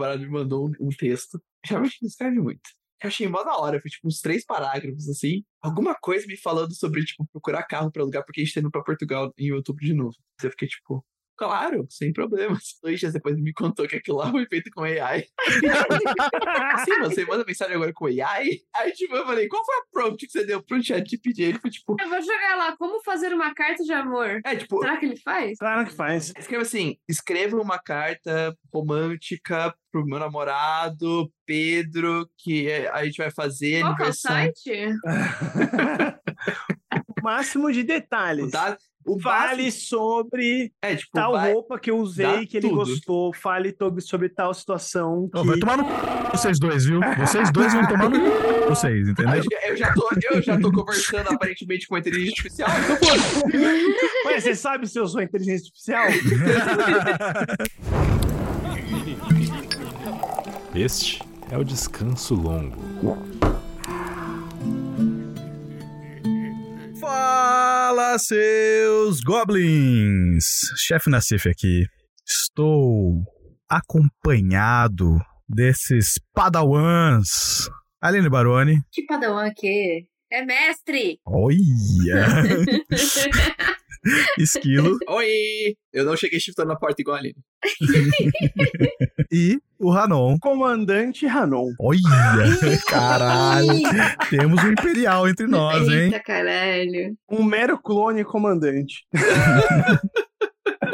namorado me mandou um, um texto. Realmente não escreve muito. Eu achei mó da hora, foi tipo uns três parágrafos, assim. Alguma coisa me falando sobre, tipo, procurar carro pra alugar, porque a gente tá indo pra Portugal em outubro de novo. Eu fiquei, tipo, Claro, sem problemas. Dois dias depois ele me contou que aquilo lá foi feito com AI. Sim, você manda mensagem agora com AI? Aí, tipo, eu falei, qual foi a prompt que você deu pro chat de pedir? Ele foi tipo. Eu vou jogar lá, como fazer uma carta de amor. É, tipo. Será que ele faz? Claro que faz. Escreva assim: escreva uma carta romântica pro meu namorado, Pedro, que a gente vai fazer Qual que é o aniversário. site? Máximo de detalhes. Tá? O Fale básico- sobre é, tipo, tal vai- roupa que eu usei dá que ele tudo. gostou. Fale sobre, sobre tal situação. Que- vai tomar no c... vocês dois, viu? Vocês dois vão tomar no c... vocês, entendeu? Eu já- eu já tô, eu já tô conversando aparentemente com a inteligência artificial. Mas você sabe se eu sou inteligência artificial? Este é o descanso longo. Fala, seus goblins! Chefe Nassif aqui. Estou acompanhado desses padawans. Aline Baroni. Que padawan aqui? É mestre! Olha! Esquilo. Oi! Eu não cheguei shiftando na porta igual a Aline. E o Ranon. Comandante Hanon. Olha! Caralho! Temos um Imperial entre nós, hein? Eita, caralho. Um mero clone comandante.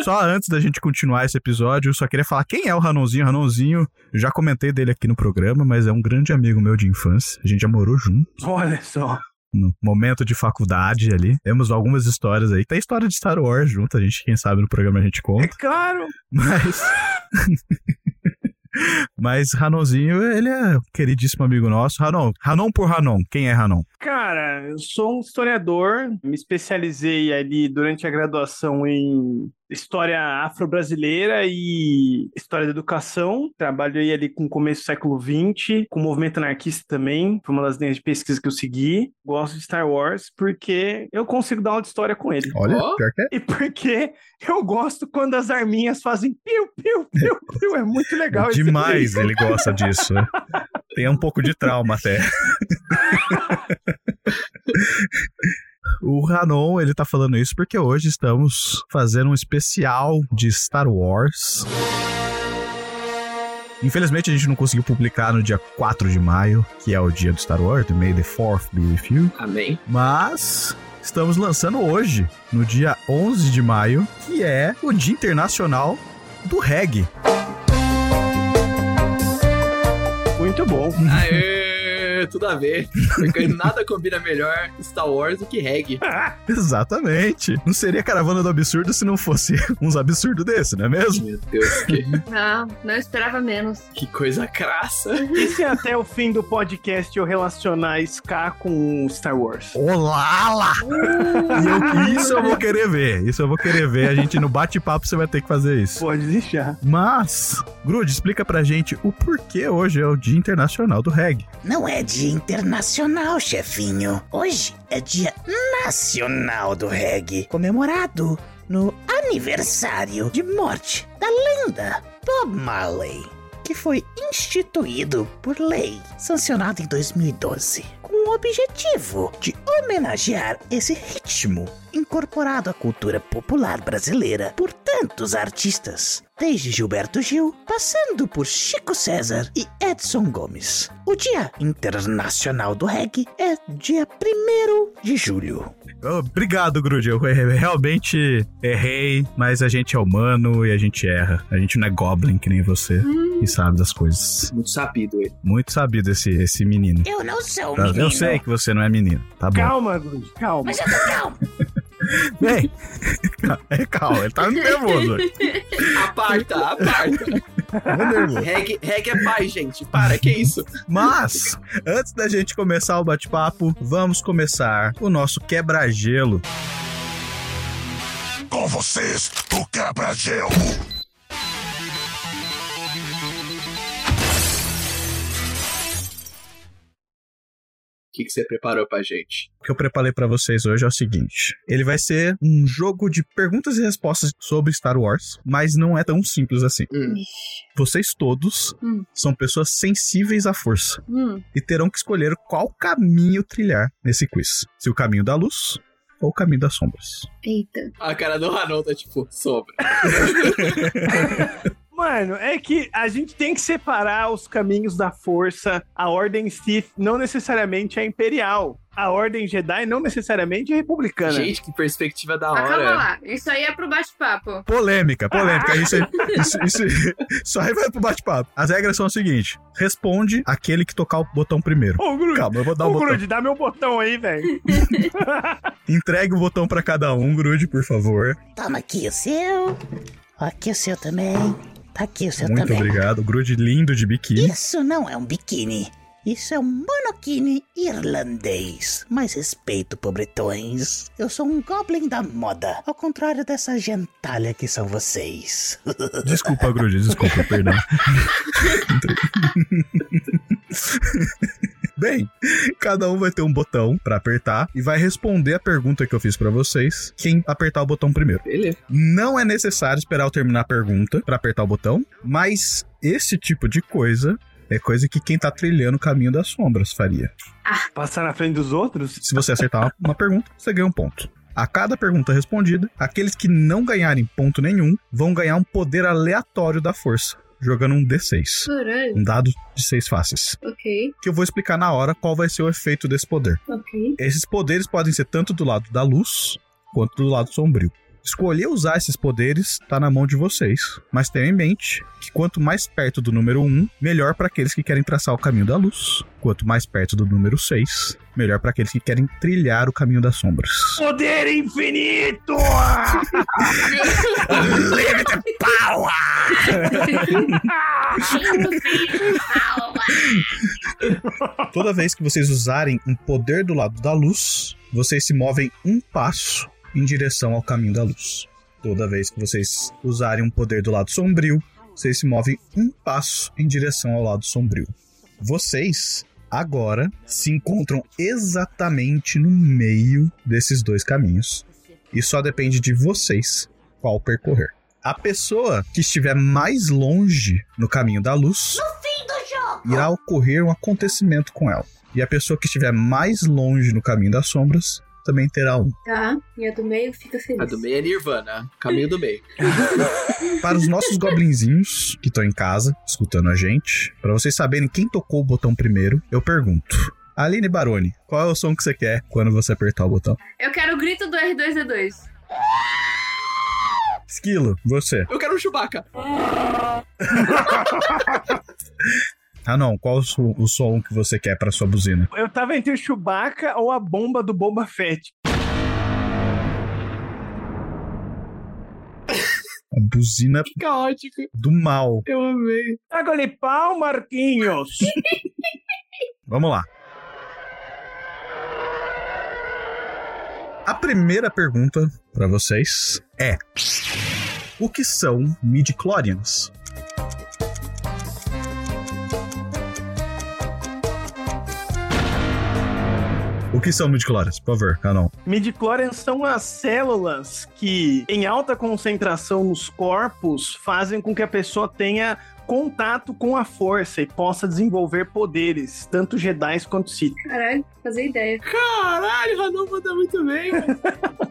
Só antes da gente continuar esse episódio, eu só queria falar quem é o Ranonzinho. O Ranonzinho, eu já comentei dele aqui no programa, mas é um grande amigo meu de infância. A gente já morou junto. Olha só. No momento de faculdade ali. Temos algumas histórias aí. Tem história de Star Wars junto, a gente, quem sabe, no programa a gente É conta. claro. Mas. Mas Ranonzinho, ele é um queridíssimo amigo nosso. Ranon, Ranon por Ranon. Quem é Ranon? Cara, eu sou um historiador. Me especializei ali durante a graduação em história afro-brasileira e história da educação. Trabalhei ali com o começo do século XX, com o movimento anarquista também. Foi uma das linhas de pesquisa que eu segui. Gosto de Star Wars porque eu consigo dar aula de história com ele. Olha, Ó. pior que é. E porque eu gosto quando as arminhas fazem piu, piu, piu, É muito legal Demais ele gosta disso. Tem um pouco de trauma até. O Ranon, ele tá falando isso porque hoje estamos fazendo um especial de Star Wars. Infelizmente a gente não conseguiu publicar no dia 4 de maio, que é o dia do Star Wars, May the 4th be with you. Amém. Mas estamos lançando hoje, no dia 11 de maio, que é o Dia Internacional do Reggae. Muito tudo a ver. Porque nada combina melhor Star Wars do que reggae. Exatamente. Não seria caravana do absurdo se não fosse uns absurdos desse, não é mesmo? Meu Deus, que, Não, não esperava menos. que coisa crassa. E se até o fim do podcast eu relacionar Ska com Star Wars? Olá lá! E eu- isso eu vou querer ver. Isso eu vou querer ver. A gente no bate-papo você vai ter que fazer isso. Pode deixar. Mas, Grude, explica pra gente o porquê hoje é o Dia Internacional do Reggae. Não é dia internacional, chefinho. Hoje é dia nacional do reggae, comemorado no aniversário de morte da lenda Bob Marley, que foi instituído por lei, sancionado em 2012, com o objetivo de homenagear esse ritmo incorporado à cultura popular brasileira por tantos artistas, desde Gilberto Gil, passando por Chico César e Edson Gomes. O Dia Internacional do Reggae é dia 1 de julho. Obrigado, Grude. Eu re- realmente errei, mas a gente é humano e a gente erra. A gente não é goblin que nem você e sabe das coisas. Muito sabido ele. Muito sabido esse, esse menino. Eu não sou Tá, menino. Eu sei que você não é menino, tá bom. Calma, Grude, calma. Mas eu tô calmo. Bem, é calma, ele tá nervoso. Aparta, aparta. Tá nervoso. reggae, reggae é paz, gente. Para, que isso? Mas, antes da gente começar o bate-papo, vamos começar o nosso quebra-gelo. Com vocês, o quebra-gelo. Que, que você preparou pra gente? O que eu preparei pra vocês hoje é o seguinte: ele vai ser um jogo de perguntas e respostas sobre Star Wars, mas não é tão simples assim. Hum. Vocês todos Hum. são pessoas sensíveis à força Hum. e terão que escolher qual caminho trilhar nesse quiz: se o caminho da luz ou o caminho das sombras. Eita. A cara do Hanon tá tipo, sobra. Mano, é que a gente tem que separar os caminhos da força. A Ordem Sith não necessariamente é imperial. A Ordem Jedi não necessariamente é republicana. Gente, que perspectiva da Mas calma hora. lá. Isso aí é pro bate-papo. Polêmica, polêmica. Isso, isso, isso, isso aí vai pro bate-papo. As regras são o seguinte: responde aquele que tocar o botão primeiro. Ô, Grude, Calma, eu vou dar o ô, botão. Grude, dá meu botão aí, velho. Entregue o botão pra cada um, Grude, por favor. Toma aqui o seu. Aqui o seu também. Tá aqui o seu Muito também. obrigado. Grude lindo de biquíni. Isso não é um biquíni. Isso é um monokini irlandês. Mais respeito, pobretões. Eu sou um goblin da moda. Ao contrário dessa gentalha que são vocês. Desculpa, Grude, desculpa, perdão. Bem, cada um vai ter um botão pra apertar e vai responder a pergunta que eu fiz pra vocês. Quem apertar o botão primeiro. Beleza. Não é necessário esperar eu terminar a pergunta pra apertar o botão, mas esse tipo de coisa é coisa que quem tá trilhando o caminho das sombras faria. Passar na frente dos outros? Se você acertar uma, uma pergunta, você ganha um ponto. A cada pergunta respondida, aqueles que não ganharem ponto nenhum vão ganhar um poder aleatório da força, jogando um D6. Caralho. Um dado de seis faces. Ok, Que eu vou explicar na hora qual vai ser o efeito desse poder. ok. Esses poderes podem ser tanto do lado da luz quanto do lado sombrio. Escolher usar esses poderes tá na mão de vocês, mas tenham em mente que quanto mais perto do número 1, melhor para aqueles que querem traçar o caminho da luz. Quanto mais perto do número 6, melhor para aqueles que querem trilhar o caminho das sombras. Poder infinito! Toda vez que vocês usarem um poder do lado da luz, vocês se movem um passo em direção ao caminho da luz. Toda vez que vocês usarem um poder do lado sombrio, vocês se movem um passo em direção ao lado sombrio. Vocês agora se encontram exatamente no meio desses dois caminhos. E só depende de vocês qual percorrer. A pessoa que estiver mais longe no caminho da luz irá ocorrer um acontecimento com ela. E a pessoa que estiver mais longe no caminho das sombras também terá um. Tá, e a do meio fica feliz. A do meio é Nirvana. Caminho do meio. Para os nossos goblinzinhos que estão em casa, escutando a gente, para vocês saberem quem tocou o botão primeiro, eu pergunto. Aline Baroni, qual é o som que você quer quando você apertar o botão? Eu quero o grito do R2D2. Esquilo, você. Eu quero um Chewbacca. Ah não, qual o, som- o som que você quer para sua buzina? Eu tava entre o Chewbacca ou a bomba do Boba Fett. A buzina Que caótico. do mal. Eu amei. Taca-lhe pau, Marquinhos! Vamos lá. A primeira pergunta para vocês é: O que são midi-chlorians? O que são midi-chlorians? Por favor, Canon. Midichlorians são as células que, em alta concentração nos corpos, fazem com que a pessoa tenha contato com a força e possa desenvolver poderes, tanto Jedi quanto Sith. Caralho, fazer ideia. Caralho, Hanon manda muito bem.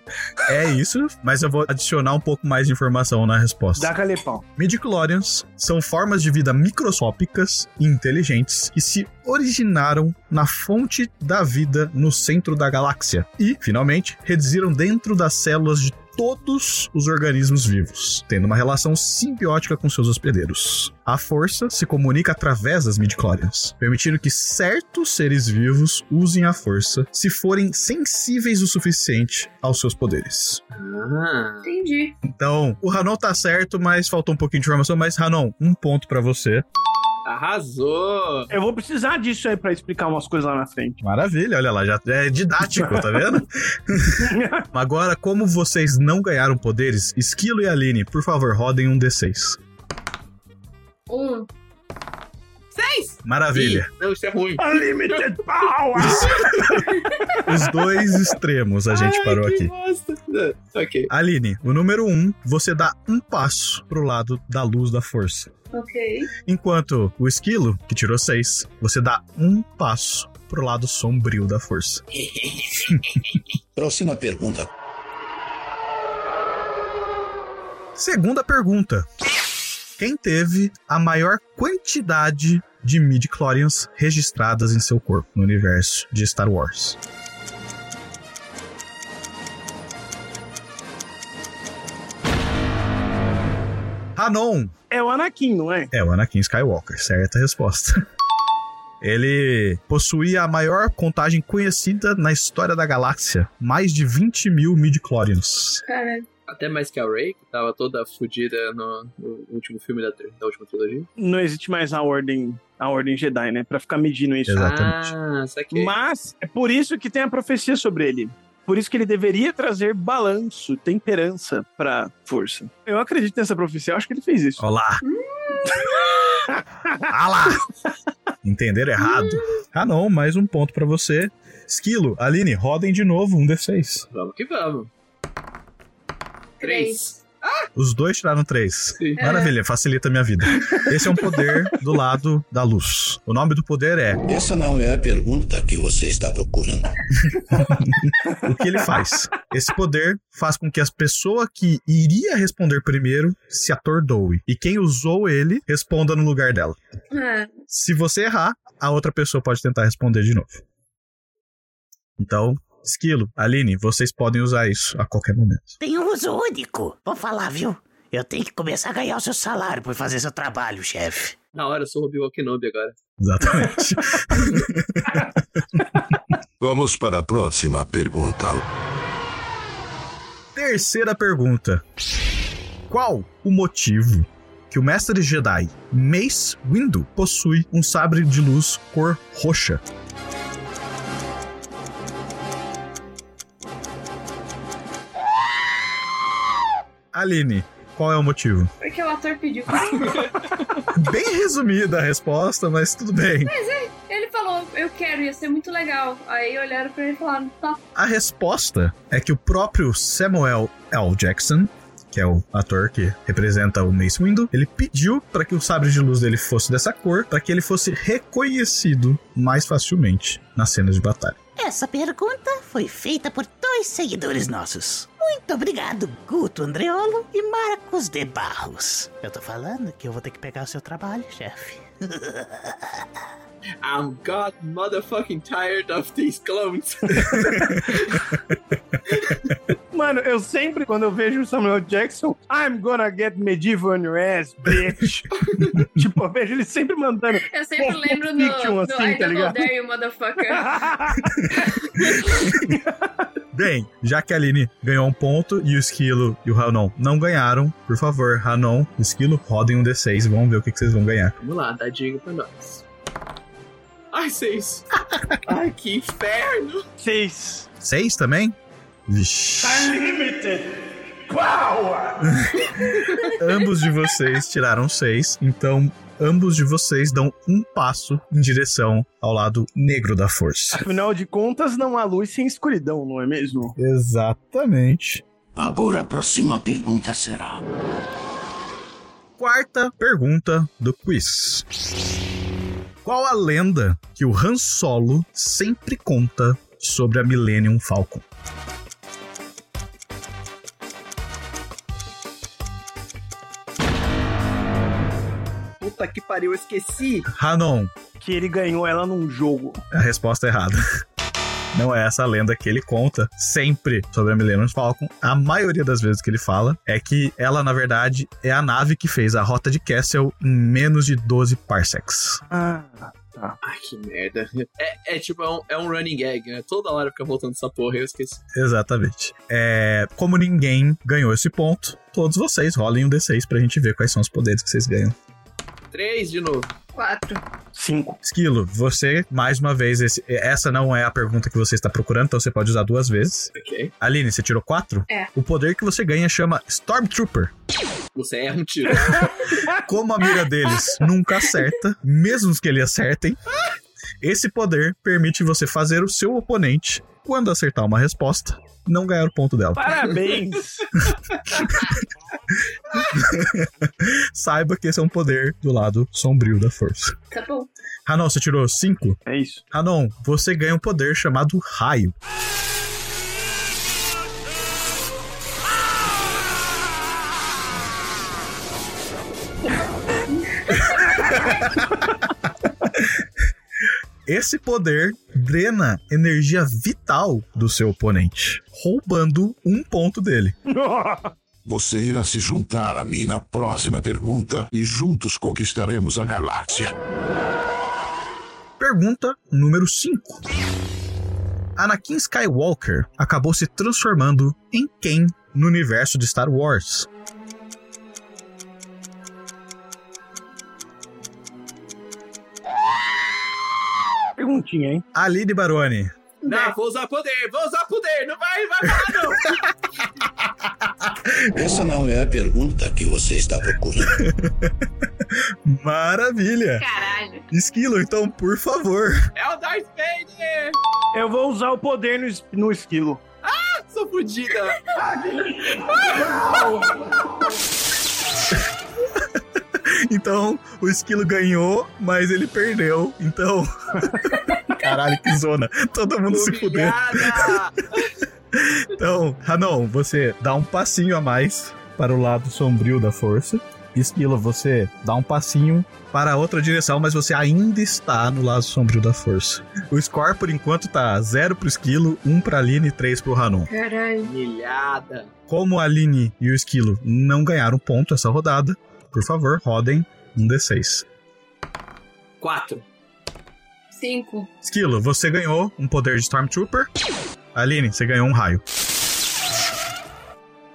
É isso, mas eu vou adicionar um pouco mais de informação na resposta. Dá-lhe pau. Midichlorians são formas de vida microscópicas e inteligentes que se originaram na fonte da vida no centro da galáxia e, finalmente, residiram dentro das células de todos os organismos vivos, tendo uma relação simbiótica com seus hospedeiros. A força se comunica através das midichlorians, permitindo que certos seres vivos usem a força se forem sensíveis o suficiente aos seus poderes. Ah, Entendi. Então, o Hanon tá certo, mas faltou um pouquinho de informação. Mas, Hanon, um ponto pra você. Arrasou. Eu vou precisar disso aí pra explicar umas coisas lá na frente. Maravilha, olha lá, já é didático, tá vendo? Agora, como vocês não ganharam poderes, Esquilo e Aline, por favor, rodem um D6. Um. mais! Maravilha. Ih, não, isso é ruim. Unlimited power! Os dois extremos a gente Ai, parou que aqui. bosta. Ah, Ok. Aline, o número um, você dá um passo pro lado da luz da força. Ok. Enquanto o esquilo, que tirou seis, você dá um passo pro lado sombrio da força. Próxima pergunta. Segunda pergunta. Quem teve a maior quantidade de midi-chlorians registradas em seu corpo no universo de Star Wars? Hanon É o Anakin, não é? é o Anakin Skywalker, certa resposta. Ele possuía a maior contagem conhecida na história da galáxia, mais de 20 mil midi-chlorians. Caralho. Até mais que a Ray, que tava toda fodida no, no último filme da, da última trilogia. Não existe mais a ordem, a ordem Jedi, né? Pra ficar medindo isso. Exatamente. Ah. Mas é por isso que tem a profecia sobre ele. Por isso que ele deveria trazer balanço, temperança pra força. Eu acredito nessa profecia, eu acho que ele fez isso. Olá! ah lá! Entenderam errado. Ah não, mais um ponto pra você. Esquilo, Aline, rodem de novo um D6. Vamos que vamos. Três. Os dois tiraram três. Sim. Maravilha, facilita a minha vida. Esse é um poder do lado da luz. O nome do poder é Essa não é a pergunta que você está procurando. o que ele faz. Esse poder faz com que as pessoas que iria responder primeiro se atordoe. E quem usou ele responda no lugar dela. Ah, Se você errar, a outra pessoa pode tentar responder de novo. Então, Esquilo, Aline, vocês podem usar isso a qualquer momento. Tem um uso único. Vou falar, viu? Eu tenho que começar a ganhar o seu salário por fazer seu trabalho, chefe. Na hora, eu sou o Obi-Wan Kenobi agora. Exatamente. Vamos para a próxima pergunta. Terceira pergunta. Qual o motivo que o mestre Jedi Mace Windu possui um sabre de luz cor roxa? Aline, qual é o motivo? porque o ator pediu. Bem resumida a resposta, mas tudo bem. Ele falou, eu quero, ia ser muito legal. Aí olharam pra ele e falaram, tá. A resposta é que o próprio Samuel L. Jackson, que é o ator que representa o Mace Windu, ele pediu para que o sabre de luz dele fosse dessa cor, para que ele fosse reconhecido mais facilmente nas cenas de batalha. Essa pergunta foi feita por dois seguidores nossos. Muito obrigado, Guto Andreolo e Marcos de Barros. Eu tô falando que eu vou ter que pegar o seu trabalho, chefe. I'm god motherfucking tired of these clones. Mano, eu sempre, quando eu vejo o Samuel Jackson, I'm gonna get medieval on your ass, bitch. tipo, eu vejo ele sempre mandando. Eu sempre Pô, lembro no, no assim, I tá Don't ligado? Dare You, motherfucker. Bem, já que a Aline ganhou um ponto e o Esquilo e o Hanon não ganharam, por favor, Hanon, Esquilo, rodem um D6 e vamos ver o que, que vocês vão ganhar. Vamos lá, dá dica pra nós. Ai, seis. Ai, que inferno. Seis. Seis também? Vixe. Unlimited power! ambos de vocês tiraram seis, então ambos de vocês dão um passo em direção ao lado negro da força. Afinal de contas, não há luz sem escuridão, não é mesmo? Exatamente. Agora a próxima pergunta será: Quarta pergunta do quiz. Qual a lenda que o Han Solo sempre conta sobre a Millennium Falcon? Puta que pariu, eu esqueci. Hanon, Que ele ganhou ela num jogo. a resposta é errada. Não é essa a lenda que ele conta sempre sobre a Millennium Falcon. A maioria das vezes que ele fala é que ela, na verdade, é a nave que fez a rota de Castle em menos de 12 parsecs. Ah, Ai, que merda. É, é tipo, é um, é um running gag, né? Toda hora fica voltando essa porra, eu esqueci. Exatamente. É, como ninguém ganhou esse ponto, todos vocês rolem um D6 pra gente ver quais são os poderes que vocês ganham. Três de novo. Quatro. cinco. Esquilo, você, mais uma vez, esse- essa não é a pergunta que você está procurando, então você pode usar duas vezes. Ok. Aline, você tirou quatro? É. O poder que você ganha chama Stormtrooper. Você erra um tiro. Como a mira deles nunca acerta, mesmo que eles acertem, esse poder permite você fazer o seu oponente, quando acertar uma resposta, não ganhar o ponto dela. Parabéns! Saiba que esse é um poder do lado sombrio da força. Tá bom. Hanon, você tirou 5? É isso. Hanon, você ganha um poder chamado Raio. Esse poder drena energia vital do seu oponente, roubando um ponto dele. Você irá se juntar a mim na próxima pergunta e juntos conquistaremos a galáxia. Pergunta número 5. Anakin Skywalker acabou se transformando em quem no universo de Star Wars? Perguntinha, hein? Aline Baroni. Não, vou usar poder, vou usar poder. Não vai, vai falar, não. Essa não é a pergunta que você está procurando. Maravilha. Caralho. Esquilo, então, por favor. É o Darth Vader. Eu vou usar o poder no, no esquilo. Sou fodida. Então, o esquilo ganhou, mas ele perdeu. Então. Caralho, que zona. Todo mundo se fudeu. Humilhada. Então, Hanon, você dá um passinho a mais para o lado sombrio da força. Esquilo, você dá um passinho para a outra direção, mas você ainda está no lado sombrio da força. O score, por enquanto, tá 0 pro Esquilo, 1 um pra Aline e 3 pro Hanon. Caralho. Humilhada. Como a Aline e o Esquilo não ganharam ponto essa rodada, por favor, rodem um D6. Quatro. Cinco. Esquilo, você ganhou um poder de Stormtrooper. Aline, você ganhou um raio.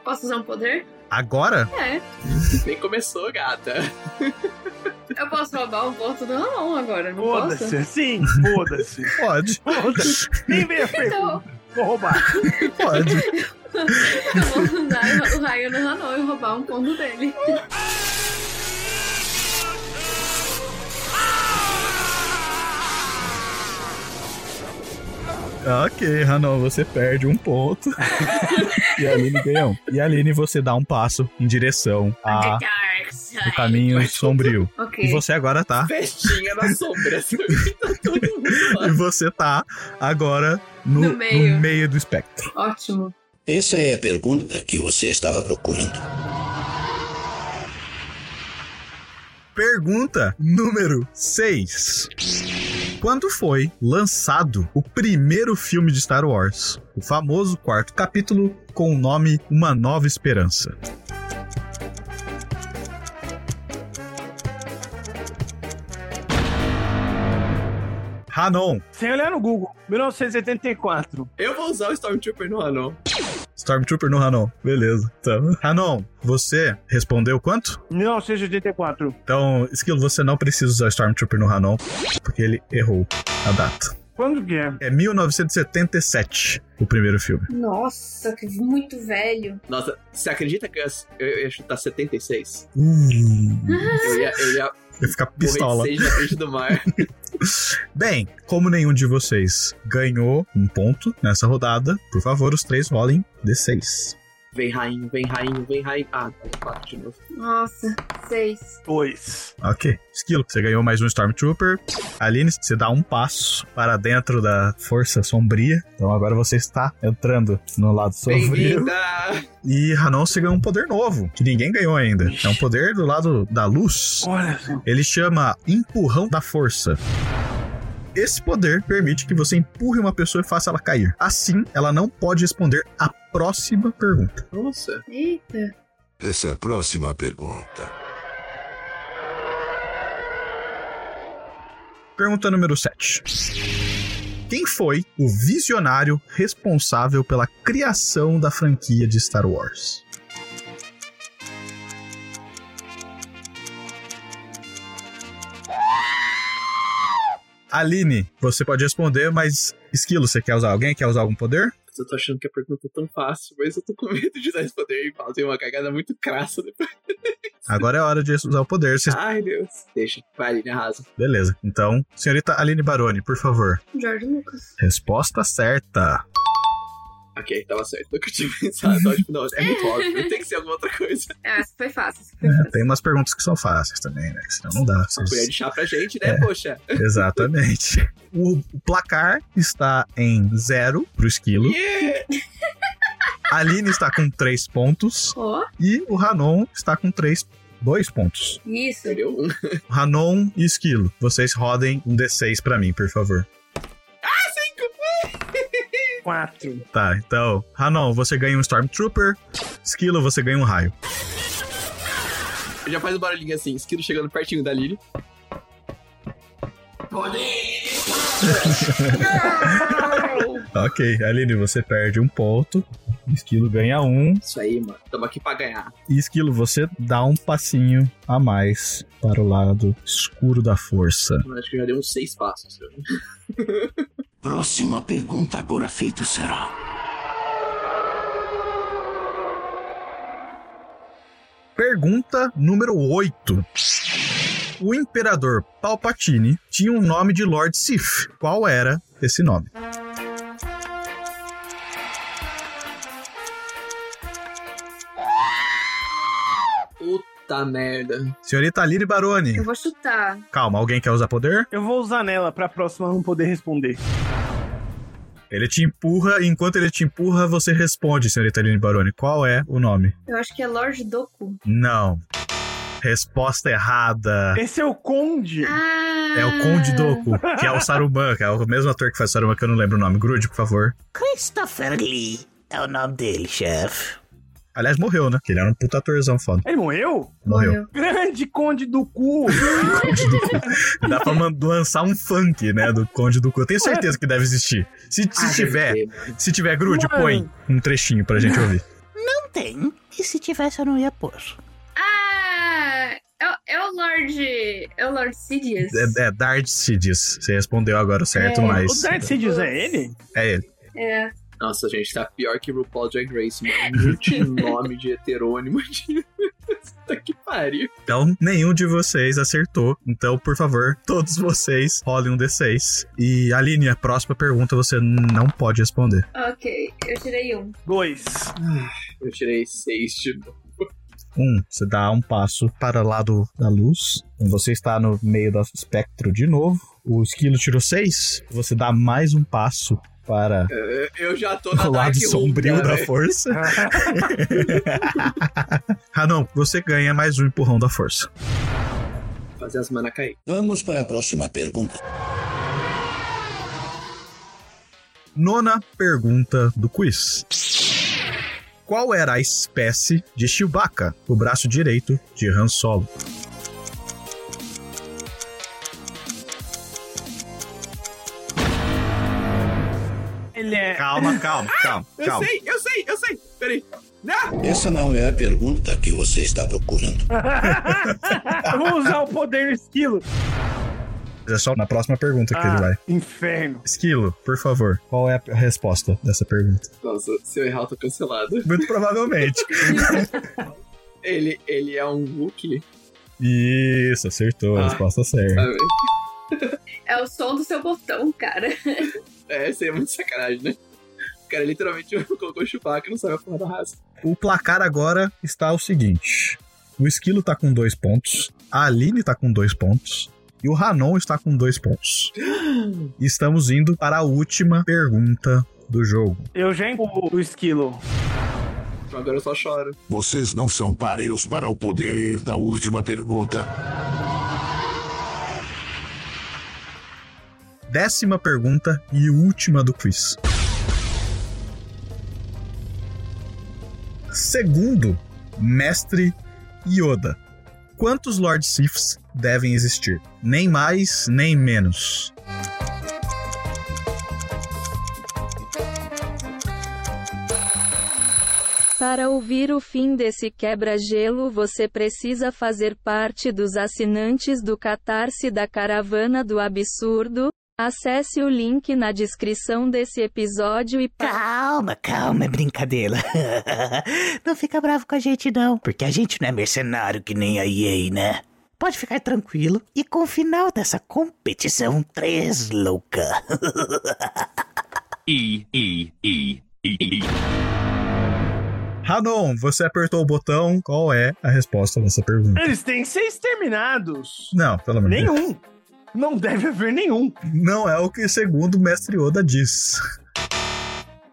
Posso usar um poder? Agora, É. Nem começou, gata. Eu posso roubar um ponto do Ramon agora, não Foda-se. posso? Sim, foda-se. pode, Foda-se. Nem veio a pergunta. Então, Vou roubar. pode. eu vou usar o raio no Ramon e roubar um ponto dele. Ok, Hanon, você perde um ponto. e a Aline ganha um. E a Aline, você dá um passo em direção Dark Side. caminho sombrio. Ok. E você agora tá. Festinha na sombra. tá todo mundo lá. E você tá agora no, No meio. no meio do espectro. Ótimo. Essa é a pergunta que você estava procurando. Pergunta número 6. Quando foi lançado o primeiro filme de Star Wars? O famoso quarto capítulo com o nome Uma Nova Esperança. Hanon, Sem olhar no Google. 1984. Eu vou usar o Stormtrooper no Hanon. Stormtrooper no Hanon. Beleza. Então, Hanon, você respondeu quanto? 1984. Então, Esquilo, você não precisa usar Stormtrooper no Hanon, porque ele errou a data. Quando que é? É 1977, o primeiro filme. Nossa, que muito velho. Nossa, você acredita que eu ia, eu ia chutar 76? Uh, Eu ia, eu ia ia ficar morrer de pistola. sede na frente do mar. Bem, como nenhum de vocês ganhou um ponto nessa rodada, por favor, os três rolem D6. Vem rainho, vem rainho, vem rainho. Ah, quatro de novo. Nossa, seis. Dois. Ok. Esquilo, você ganhou mais um Stormtrooper. Aline, você dá um passo para dentro da Força Sombria. Então agora você está entrando no lado sombrio. E Hanon, você ganhou um poder novo, que ninguém ganhou ainda. É um poder do lado da luz. Olha só. Ele chama Empurrão da Força. Esse poder permite que você empurre uma pessoa e faça ela cair. Assim, ela não pode responder a próxima pergunta. Nossa. Eita. Essa é a próxima pergunta. Pergunta número 7. Quem foi o visionário responsável pela criação da franquia de Star Wars? Aline, você pode responder, mas Esquilo, você quer usar alguém? Quer usar algum poder? eu tô achando que a pergunta é tão fácil, mas eu tô com medo de dar esse poder e fazer uma cagada muito crassa depois. Agora é hora de usar o poder. Vocês- Ai, Deus. Deixa. Vai, Aline, arrasa. Beleza. Então, senhorita Aline Baroni, por favor. George Lucas. Resposta certa. Ok, tava certo. Nunca tinha pensado. Então, tipo, não, é muito óbvio. Tem que ser alguma outra coisa. Essa foi fácil. foi É, fácil. tem umas perguntas que são fáceis também, né? Que senão não dá. Uma Vocês- colher de chá pra gente, né, poxa? Exatamente. O, placar está em zero pro esquilo. Yeah! A Aline está com três pontos. Ó, E o Ranon está com três, dois pontos. isso. Um. Ranon e esquilo, vocês rodem um D6 pra mim, por favor. Quatro. Tá, então, Ranon, você ganha um Stormtrooper. Esquilo, você ganha um raio. Já faz um barulhinho assim, esquilo chegando pertinho da Lily. Ok, Aline, você perde um ponto. Esquilo ganha um. Isso aí, mano. Tamo aqui pra ganhar. E Esquilo, você dá um passinho a mais para o lado escuro da força. Eu acho que eu já dei uns seis passos. Próxima pergunta agora feita será. Pergunta número 8. O Imperador Palpatine tinha um nome de Lord Sith. Qual era esse nome? Puta merda. Senhorita Aline Baroni. Eu vou chutar. Calma, alguém quer usar poder? Eu vou usar nela pra próxima não poder responder. Ele te empurra, e enquanto ele te empurra, você responde, senhorita Aline Baroni. Qual é o nome? Eu acho que é Lord Doku. Não. Resposta errada. Esse é o Conde. Ah! É o Conde Doku, que é o Saruman, que é o mesmo ator que faz Saruman, que eu não lembro o nome. Grude, por favor. Christopher Lee é o nome dele, chefe. Aliás, morreu, né? Que ele era um puta atorzão foda. Ele morreu? Morreu. Grande Conde do cu. Dá pra lançar um funk, né? Do Conde do Cu. Eu tenho certeza que deve existir. Se, se Ah, tiver, se tiver Grude, Mano. põe um trechinho pra gente ouvir. Não tem. E se tivesse, eu não ia pôr. Ah! É, o- é o Lord. É o Lord Sidious. É, é Darth Sidious. Você respondeu agora o certo, É, mas. O Darth Sidious é ele? É ele. É. Nossa, gente, tá pior que RuPaul Drag Race, mano. Multinome de heterônimo. De... Puta que pariu. Então, nenhum de vocês acertou. Então, por favor, todos vocês rolem um D6. E, Aline, a próxima pergunta você não pode responder. Ok, eu tirei um. Dois. Eu tirei seis de novo. Um, você dá um passo para o lado da luz. Você está no meio do espectro de novo. O esquilo tirou seis. Você dá mais um passo para É, Eu já tô na o lado Room, sombrio da velho. força. Ranon, você ganha mais um empurrão da força. Fazer as manas cair. Vamos para a próxima pergunta. Nona pergunta do quiz. Qual era a espécie de Chewbacca, o braço direito de Han Solo? Calma, calma, calma, Eu calma. sei, eu sei, eu sei. Peraí. Não! Essa não é a pergunta que você está procurando. Eu vou usar o poder do esquilo. É só na próxima pergunta que Ah. ele vai. Inferno. Esquilo, por favor, qual é a resposta dessa pergunta? Nossa, se eu errar, eu tô cancelado. Muito provavelmente. Ele, ele é um Wookiee. Isso, acertou, a Ah. resposta certa. sabe? É o som do seu botão, cara. É, seria muito sacanagem, né? O cara literalmente colocou o Chewbacca e não sabe a porra da raça. O placar agora está o seguinte: o Esquilo tá com dois pontos, a Aline tá com dois pontos e o Ranon está com dois pontos. Estamos indo para a última pergunta do jogo. Eu já empurro o esquilo. Agora eu só choro. Vocês não são pareios para o poder da última pergunta. Décima pergunta e última do quiz. Segundo Mestre Yoda, quantos Lord Siths devem existir? Nem mais, nem menos. Para ouvir o fim desse quebra-gelo, você precisa fazer parte dos assinantes do Catarse da Caravana do Absurdo. Acesse o link na descrição desse episódio e Calma, calma, é brincadeira. não fica bravo com a gente, não, porque a gente não é mercenário que nem a EA, né? Pode ficar tranquilo e com o final dessa competição, três louca. E, E, E, E, E. Hanon, você apertou o botão. Qual é a resposta dessa pergunta? Eles têm que ser exterminados. Não, pelo Deus. Nenhum. Não deve haver nenhum. Não é o que segundo o mestre Oda diz.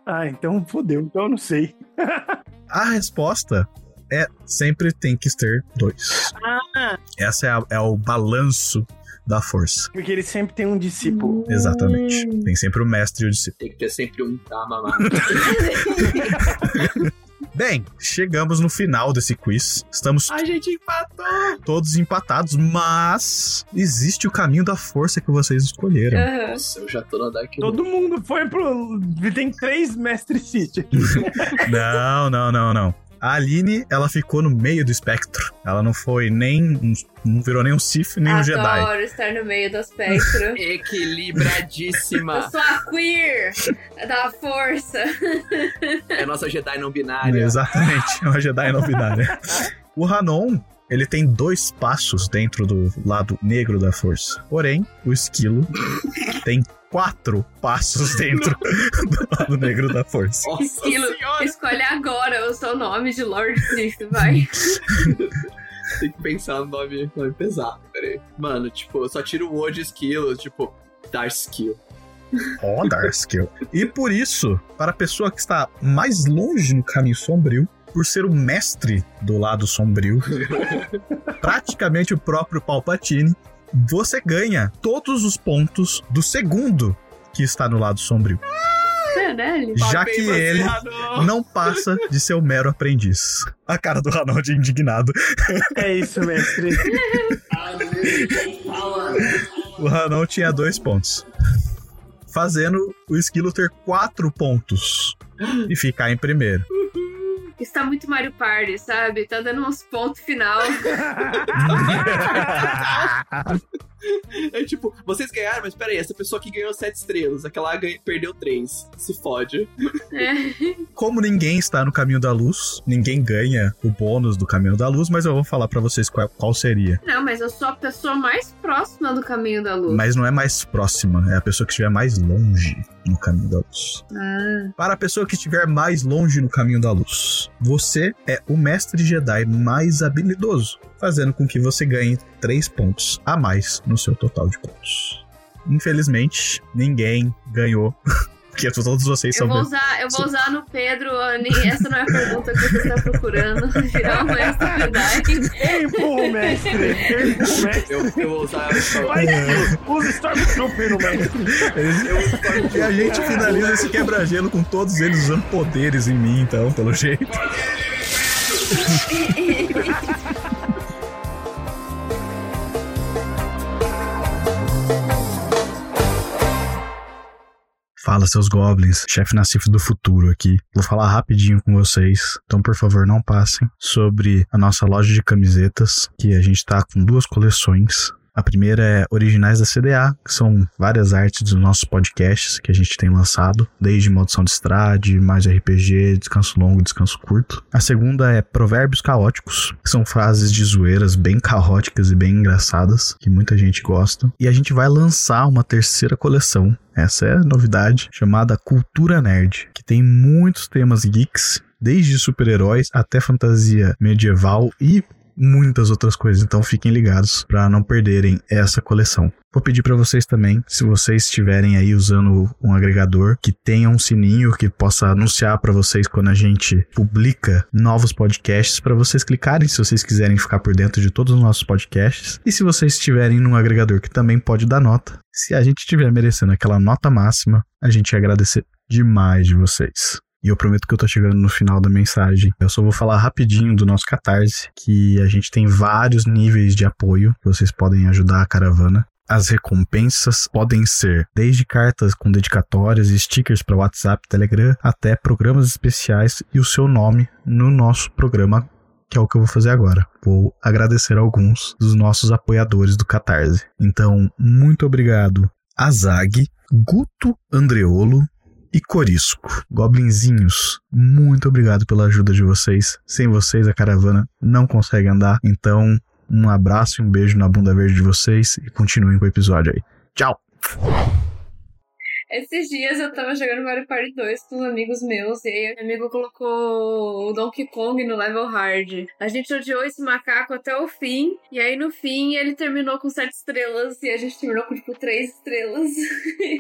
Ah, então fodeu. Então eu não sei. A resposta é sempre tem que ter dois. Ah, Essa é, a- é o balanço da força. porque ele sempre tem um discípulo. Exatamente. Tem sempre o mestre e o discípulo. Tem que ter sempre um tá mamado. Bem, chegamos no final desse quiz. Estamos A gente empatou! todos empatados, mas existe o caminho da força que vocês escolheram. Aham. Nossa, eu já tô na Dark Todo mundo foi pro. Tem três mestres City aqui. Não, não, não, não. A Aline, ela ficou no meio do espectro. Ela não foi nem. um- Não virou nem um Sith, nem um Jedi. Adoro estar no meio do espectro. Equilibradíssima. Eu sou a queer da força. É a nossa Jedi não binária. Exatamente, é uma Jedi não binária. O Hanon, ele tem dois passos dentro do lado negro da força. Porém, o esquilo tem quatro passos dentro do lado negro da força. Nossa Esquilo, senhora! escolhe agora o seu nome de Lord Sith, vai. Tem que pensar no nome, nome pesado, peraí. Mano, tipo, eu só tiro o O de esquilo, tipo, Dark Skill. Ó, Darskill. E por isso, para a pessoa que está mais longe no caminho sombrio, por ser o mestre do lado sombrio, praticamente o próprio Palpatine, você ganha todos os pontos do segundo que está no lado sombrio. Já que ele não passa de ser o mero aprendiz. A cara do Ronald indignado. É isso, mestre. O Hanon tinha dois pontos. Fazendo o esquilo ter quatro pontos. E ficar em primeiro. Está muito Mario Party, sabe? Tá dando uns pontos final. É tipo, vocês ganharam, mas peraí, essa pessoa aqui ganhou sete estrelas, aquela ganha- perdeu três. Se fode. É. Como ninguém está no caminho da luz, ninguém ganha o bônus do caminho da luz, mas eu vou falar pra vocês qual, qual seria. Não, mas eu sou a pessoa mais próxima do caminho da luz. Mas não é mais próxima, é a pessoa que estiver mais longe no caminho da luz. Ah, Para a pessoa que estiver mais longe no caminho da luz, você é o mestre Jedi mais habilidoso, fazendo com que você ganhe 3 pontos a mais no seu total de pontos. Infelizmente, ninguém ganhou, porque todos vocês eu são vou usar, eu vou usar no Pedro, Anny, essa não é a pergunta que você está procurando. Virar um mestre Jedi. Ei, empurra o mestre. Ei, mestre. Eu, eu vou usar. Vai, usa Stormtrooper no mestre. Eles- E a gente finaliza esse quebra-gelo com todos eles usando poderes em mim, então, pelo jeito. Fala, seus goblins, chefe Nassif do futuro aqui. Vou falar rapidinho com vocês, então por favor não passem, sobre a nossa loja de camisetas, que a gente tá com duas coleções. A primeira é Originais da CDA, que são várias artes dos nossos podcasts que a gente tem lançado, desde Maldição de Estrade, Mais RPG, Descanso Longo, Descanso Curto. A segunda é Provérbios Caóticos, que são frases de zoeiras bem caóticas e bem engraçadas, que muita gente gosta. E a gente vai lançar uma terceira coleção, essa é a novidade, chamada Cultura Nerd, que tem muitos temas geeks, desde super-heróis até fantasia medieval e muitas outras coisas, então fiquem ligados para não perderem essa coleção. Vou pedir para vocês também, se vocês estiverem aí usando um agregador que tenha um sininho que possa anunciar para vocês quando a gente publica novos podcasts, para vocês clicarem se vocês quiserem ficar por dentro de todos os nossos podcasts. E se vocês estiverem num agregador que também pode dar nota, se a gente estiver merecendo aquela nota máxima, a gente ia agradecer demais de vocês. E eu prometo que eu tô chegando no final da mensagem. Eu só vou falar rapidinho do nosso Catarse, que a gente tem vários níveis de apoio vocês podem ajudar a caravana. As recompensas podem ser desde cartas com dedicatórias e stickers para WhatsApp, Telegram, até programas especiais e o seu nome no nosso programa, que é o que eu vou fazer agora. Vou agradecer alguns dos nossos apoiadores do Catarse. Então, muito obrigado Azag, Guto Andreolo e Corisco. Goblinzinhos, muito obrigado pela ajuda de vocês. Sem vocês a caravana não consegue andar. Então, um abraço e um beijo na bunda verde de vocês e continuem com o episódio aí. Tchau! Esses dias eu tava jogando Mario Party 2 com os amigos meus e aí meu amigo colocou o Donkey Kong no level hard. A gente odiou esse macaco até o fim e aí no fim ele terminou com 7 estrelas e a gente terminou com tipo 3 estrelas.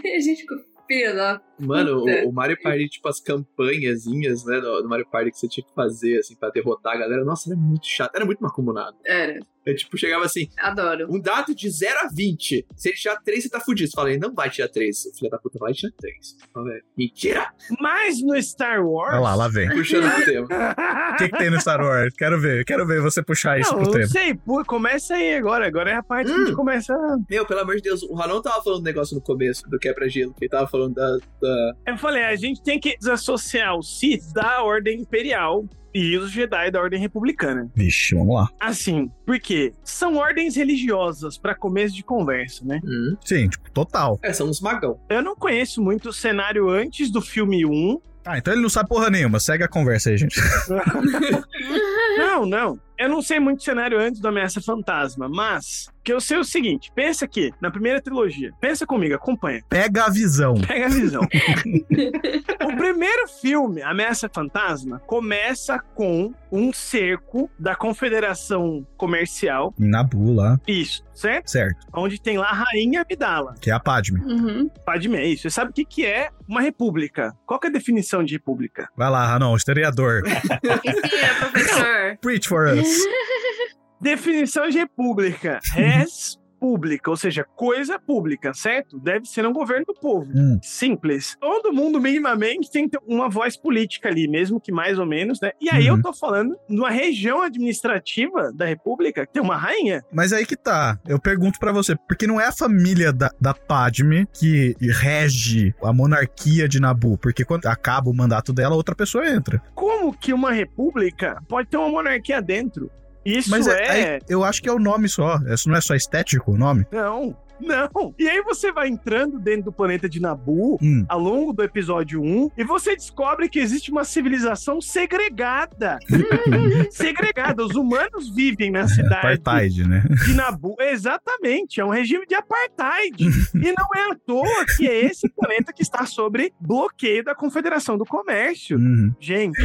e a gente ficou filha da Mano, o, o Mario Party, tipo, as campanhazinhas, né, do, do Mario Party que você tinha que fazer, assim, pra derrotar a galera, nossa, era muito chato, era muito macumunado. Era, Eu, tipo, chegava assim, adoro. um dado de 0 a 20. Se ele tirar 3, você tá fudido. Você fala, ele não vai tirar 3. Filha da puta, vai tirar 3. Falei, Mentira! Mas no Star Wars. Olha lá, lá vem. Puxando pro tema. O que, que tem no Star Wars? Quero ver, quero ver você puxar isso Não, pro não tempo. sei, pô, começa aí agora. Agora é a parte que a gente Hum. começa. Meu, pelo amor de Deus, o Ranão tava falando um negócio no começo do quebra-gelo, que ele tava falando da, da. Eu falei, a gente tem que desassociar os Sith da Ordem Imperial e os Jedi da Ordem Republicana. Vixe, vamos lá. Assim, porque são ordens religiosas pra começo de conversa, né? Hum. Sim, tipo, total. É, são uns magão. Eu não conheço muito o cenário antes do filme 1. Ah, então ele não sabe porra nenhuma. Segue a conversa aí, gente. Não, não. Eu não sei muito o cenário antes do Ameaça Fantasma, mas que eu sei o seguinte: pensa aqui, na primeira trilogia. Pensa comigo, acompanha. Pega a visão. Pega a visão. o primeiro filme, Ameaça Fantasma, começa com um cerco da Confederação Comercial. Nabu lá. Isso, certo? Certo. Onde tem lá a Rainha Amidala. Que é a Padme. Uhum. Padme, é isso. Você sabe o que, que é uma república? Qual que é a definição de república? Vai lá, Ranon, historiador. Ensina, professor. Preach for us. Definição de república. Res pública, ou seja, coisa pública, certo? Deve ser um governo do povo. Hum. Simples. Todo mundo minimamente tem que ter uma voz política ali, mesmo que mais ou menos, né? E aí Uhum. eu tô falando numa região administrativa da república que tem uma rainha. Mas aí que tá. Eu pergunto pra você, porque não é a família da, da Padme que rege a monarquia de Nabu, porque quando acaba o mandato dela, outra pessoa entra. Como que uma república pode ter uma monarquia dentro? Isso Mas é, é... eu acho que é o nome só. Isso não é só estético o nome? Não, não. E aí você vai entrando dentro do planeta de Nabu Hum. ao longo do episódio 1 e você descobre que existe uma civilização segregada. segregada. Os humanos vivem na cidade Apartheid, né? de Nabu. Exatamente, é um regime de apartheid. e não é à toa que é esse planeta que está sobre bloqueio da Confederação do Comércio. Uhum. Gente,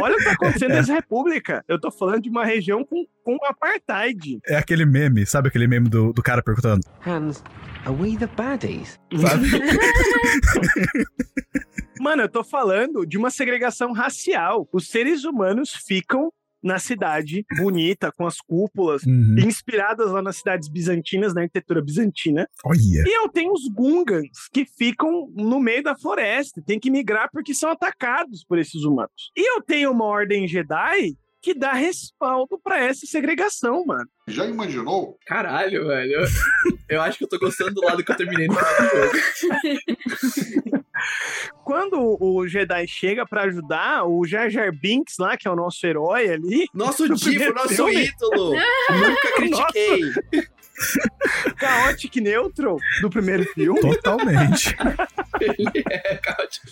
olha o que está acontecendo nessa república. Eu tô falando de uma região com, com apartheid. É aquele meme, sabe aquele meme do, do cara perguntando? Hans, are we the baddies? Sabe? Mano, eu tô falando de uma segregação racial. Os seres humanos ficam na cidade bonita, com as cúpulas, Uhum. inspiradas lá nas cidades bizantinas, na arquitetura bizantina. Olha. E eu tenho os Gungans, que ficam no meio da floresta, tem que migrar porque são atacados por esses humanos. E eu tenho uma ordem Jedi que dá respaldo pra essa segregação, mano. Já imaginou? Caralho, velho. Eu, eu acho que eu tô gostando do lado que eu terminei no jogo. Quando o Jedi chega pra ajudar, o Jar Jar Binks lá, que é o nosso herói ali, Nosso No Divo, primeiro nosso filme. ídolo. Nunca critiquei. Chaotic Neutral do primeiro filme, Totalmente. Ele é caótico.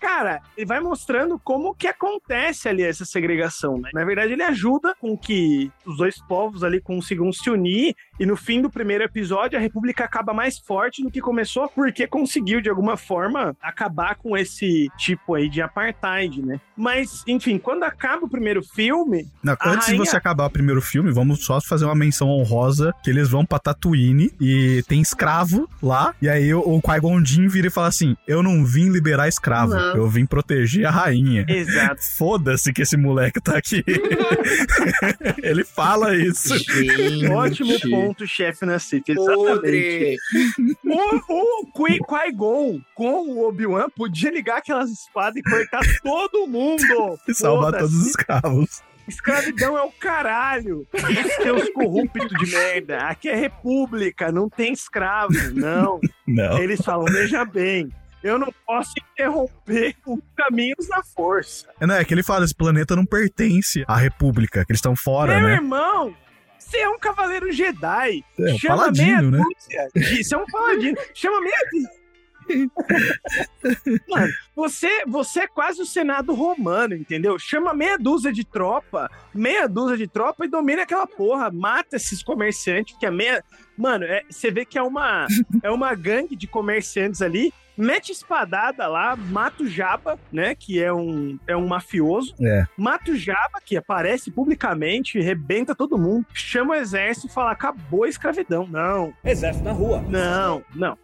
Cara, ele vai mostrando como que acontece ali essa segregação, né? Na verdade, ele ajuda com que os dois povos ali consigam se unir e no fim do primeiro episódio a República acaba mais forte do que começou porque conseguiu de alguma forma acabar com esse tipo aí de apartheid, né? Mas, enfim, quando acaba o primeiro filme, Não, antes rainha- de você acabar o primeiro filme, vamos só fazer uma menção honrosa que eles vão pra Tatooine e tem escravo lá. E aí o, o Qui-Gon Jinn vira e fala assim: Eu não vim liberar escravo, Não. eu vim proteger a rainha. exato. Foda-se que esse moleque tá aqui. Ele fala isso. Gente. Ótimo ponto, chefe Nassif. Exatamente. Podre. O, o Qui- Qui-Gon com o Obi-Wan podia ligar aquelas espadas e cortar todo mundo. E salvar todos os escravos. Escravidão é o caralho. Seus corruptos de merda. Aqui é república, não tem escravo. Não. Não. Eles falam, veja bem, eu não posso interromper os caminhos da força. É, não, é que ele fala: esse planeta não pertence à república, que eles estão fora, Meu né? irmão, Você é um cavaleiro Jedi. É, um Chama paladino, meia né? dúzia. Isso é um paladino. Chama meia dúzia. Mano, você, você é quase o Senado romano, entendeu? Chama meia dúzia de tropa, meia dúzia de tropa e domina aquela porra. Mata esses comerciantes, que é meia. Mano, é- você vê que é uma, é uma gangue de comerciantes ali. Mete espadada lá, mata o Jaba, né? Que é um, é um mafioso. É. Mata o Jaba, que aparece publicamente, rebenta todo mundo. Chama o exército e fala: acabou a escravidão. Não. Exército na rua. Não, não.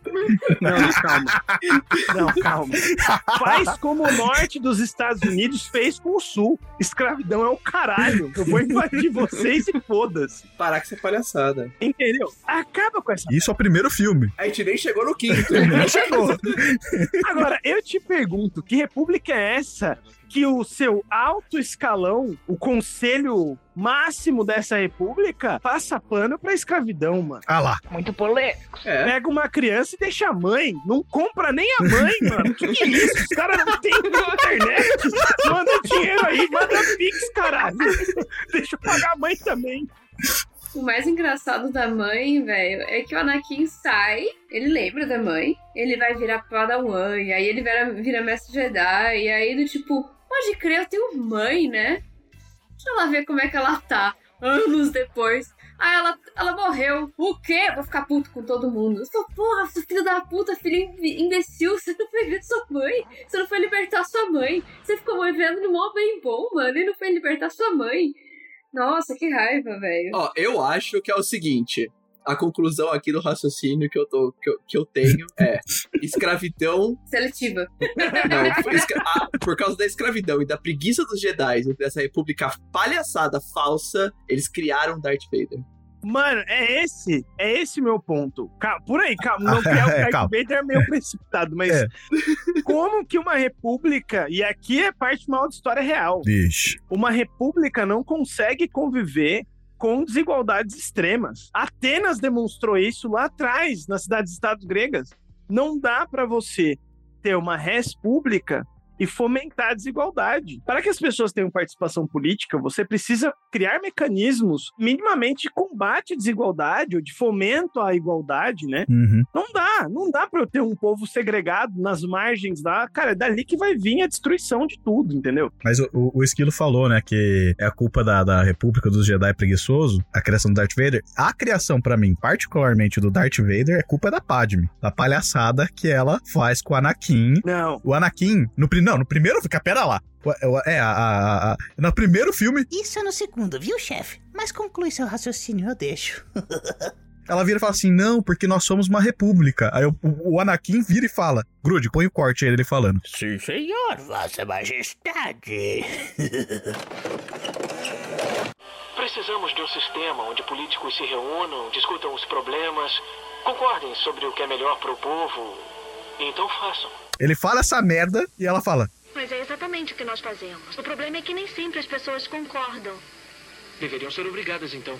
Não, calma. Não, calma. Faz como o norte dos Estados Unidos fez com o sul. Escravidão é o caralho. Eu vou invadir vocês e foda-se. Parar com essa palhaçada. Entendeu? Acaba com essa. Isso é o primeiro filme. A gente nem chegou no quinto. Nem chegou. Agora, eu te pergunto: que república é essa que o seu alto escalão, o conselho máximo dessa república, passa pano pra escravidão, mano? Ah lá. Muito polêmico. É. Pega uma criança e deixa a mãe. Não compra nem a mãe, mano. Que que é isso? Os caras não têm internet. Manda dinheiro aí, manda Pix, caralho. Deixa eu pagar a mãe também. O mais engraçado da mãe, velho, é que o Anakin sai, ele lembra da mãe, ele vai virar Padawan, e aí ele vira, vira Mestre Jedi, e aí do tipo, pode crer, eu tenho mãe, né? Deixa ela ver como é que ela tá, anos depois. Aí ela, ela morreu. O quê? Vou ficar puto com todo mundo. Eu sou, porra, filho da puta, filho imbecil, você não foi ver sua mãe. Você não foi libertar sua mãe. Você ficou vivendo no mó bem bom, mano, e não foi libertar sua mãe. Nossa, que raiva, velho. Ó, eu acho que é o seguinte. A conclusão aqui do raciocínio que eu, tô, que eu, que eu tenho é escravidão. Seletiva. Não, escra- ah, por causa da escravidão e da preguiça dos Jedi, dessa república palhaçada falsa, eles criaram Darth Vader. Mano, é esse, é esse meu ponto. Por aí, calma, não criar o É. Vader é meio precipitado, mas É. como que uma república, e aqui é parte mal de história real, Vixe. uma república não consegue conviver com desigualdades extremas. Atenas demonstrou isso lá atrás, nas cidades-estados gregas. Não dá pra você ter uma res pública e fomentar a desigualdade. Para que as pessoas tenham participação política, você precisa criar mecanismos minimamente de combate à desigualdade ou de fomento à igualdade, né? Uhum. Não dá, não dá pra eu ter um povo segregado nas margens da. Cara, é dali que vai vir a destruição de tudo, entendeu? Mas o, o, o Esquilo falou, né, que é a culpa da, da República dos Jedi preguiçoso, a criação do Darth Vader. A criação, pra mim, particularmente do Darth Vader, é culpa da Padme. Da palhaçada que ela faz com o Anakin. Não. O Anakin, no, pri- não, no primeiro, fica, pera lá. O- É, a, a- a- no primeiro filme, Isso é no segundo, viu, chefe? Mas conclui seu raciocínio, eu deixo. ela vira e fala assim, não, porque nós somos uma república. Aí o, o- o Anakin vira e fala, Grude, põe o corte aí dele falando. Sim, senhor, vossa majestade. Precisamos de um sistema onde políticos se reúnam, discutam os problemas, concordem sobre o que é melhor para o povo. Então façam. Ele fala essa merda e ela fala, Mas é exatamente o que nós fazemos. O problema é que nem sempre as pessoas concordam. Deveriam ser obrigadas então.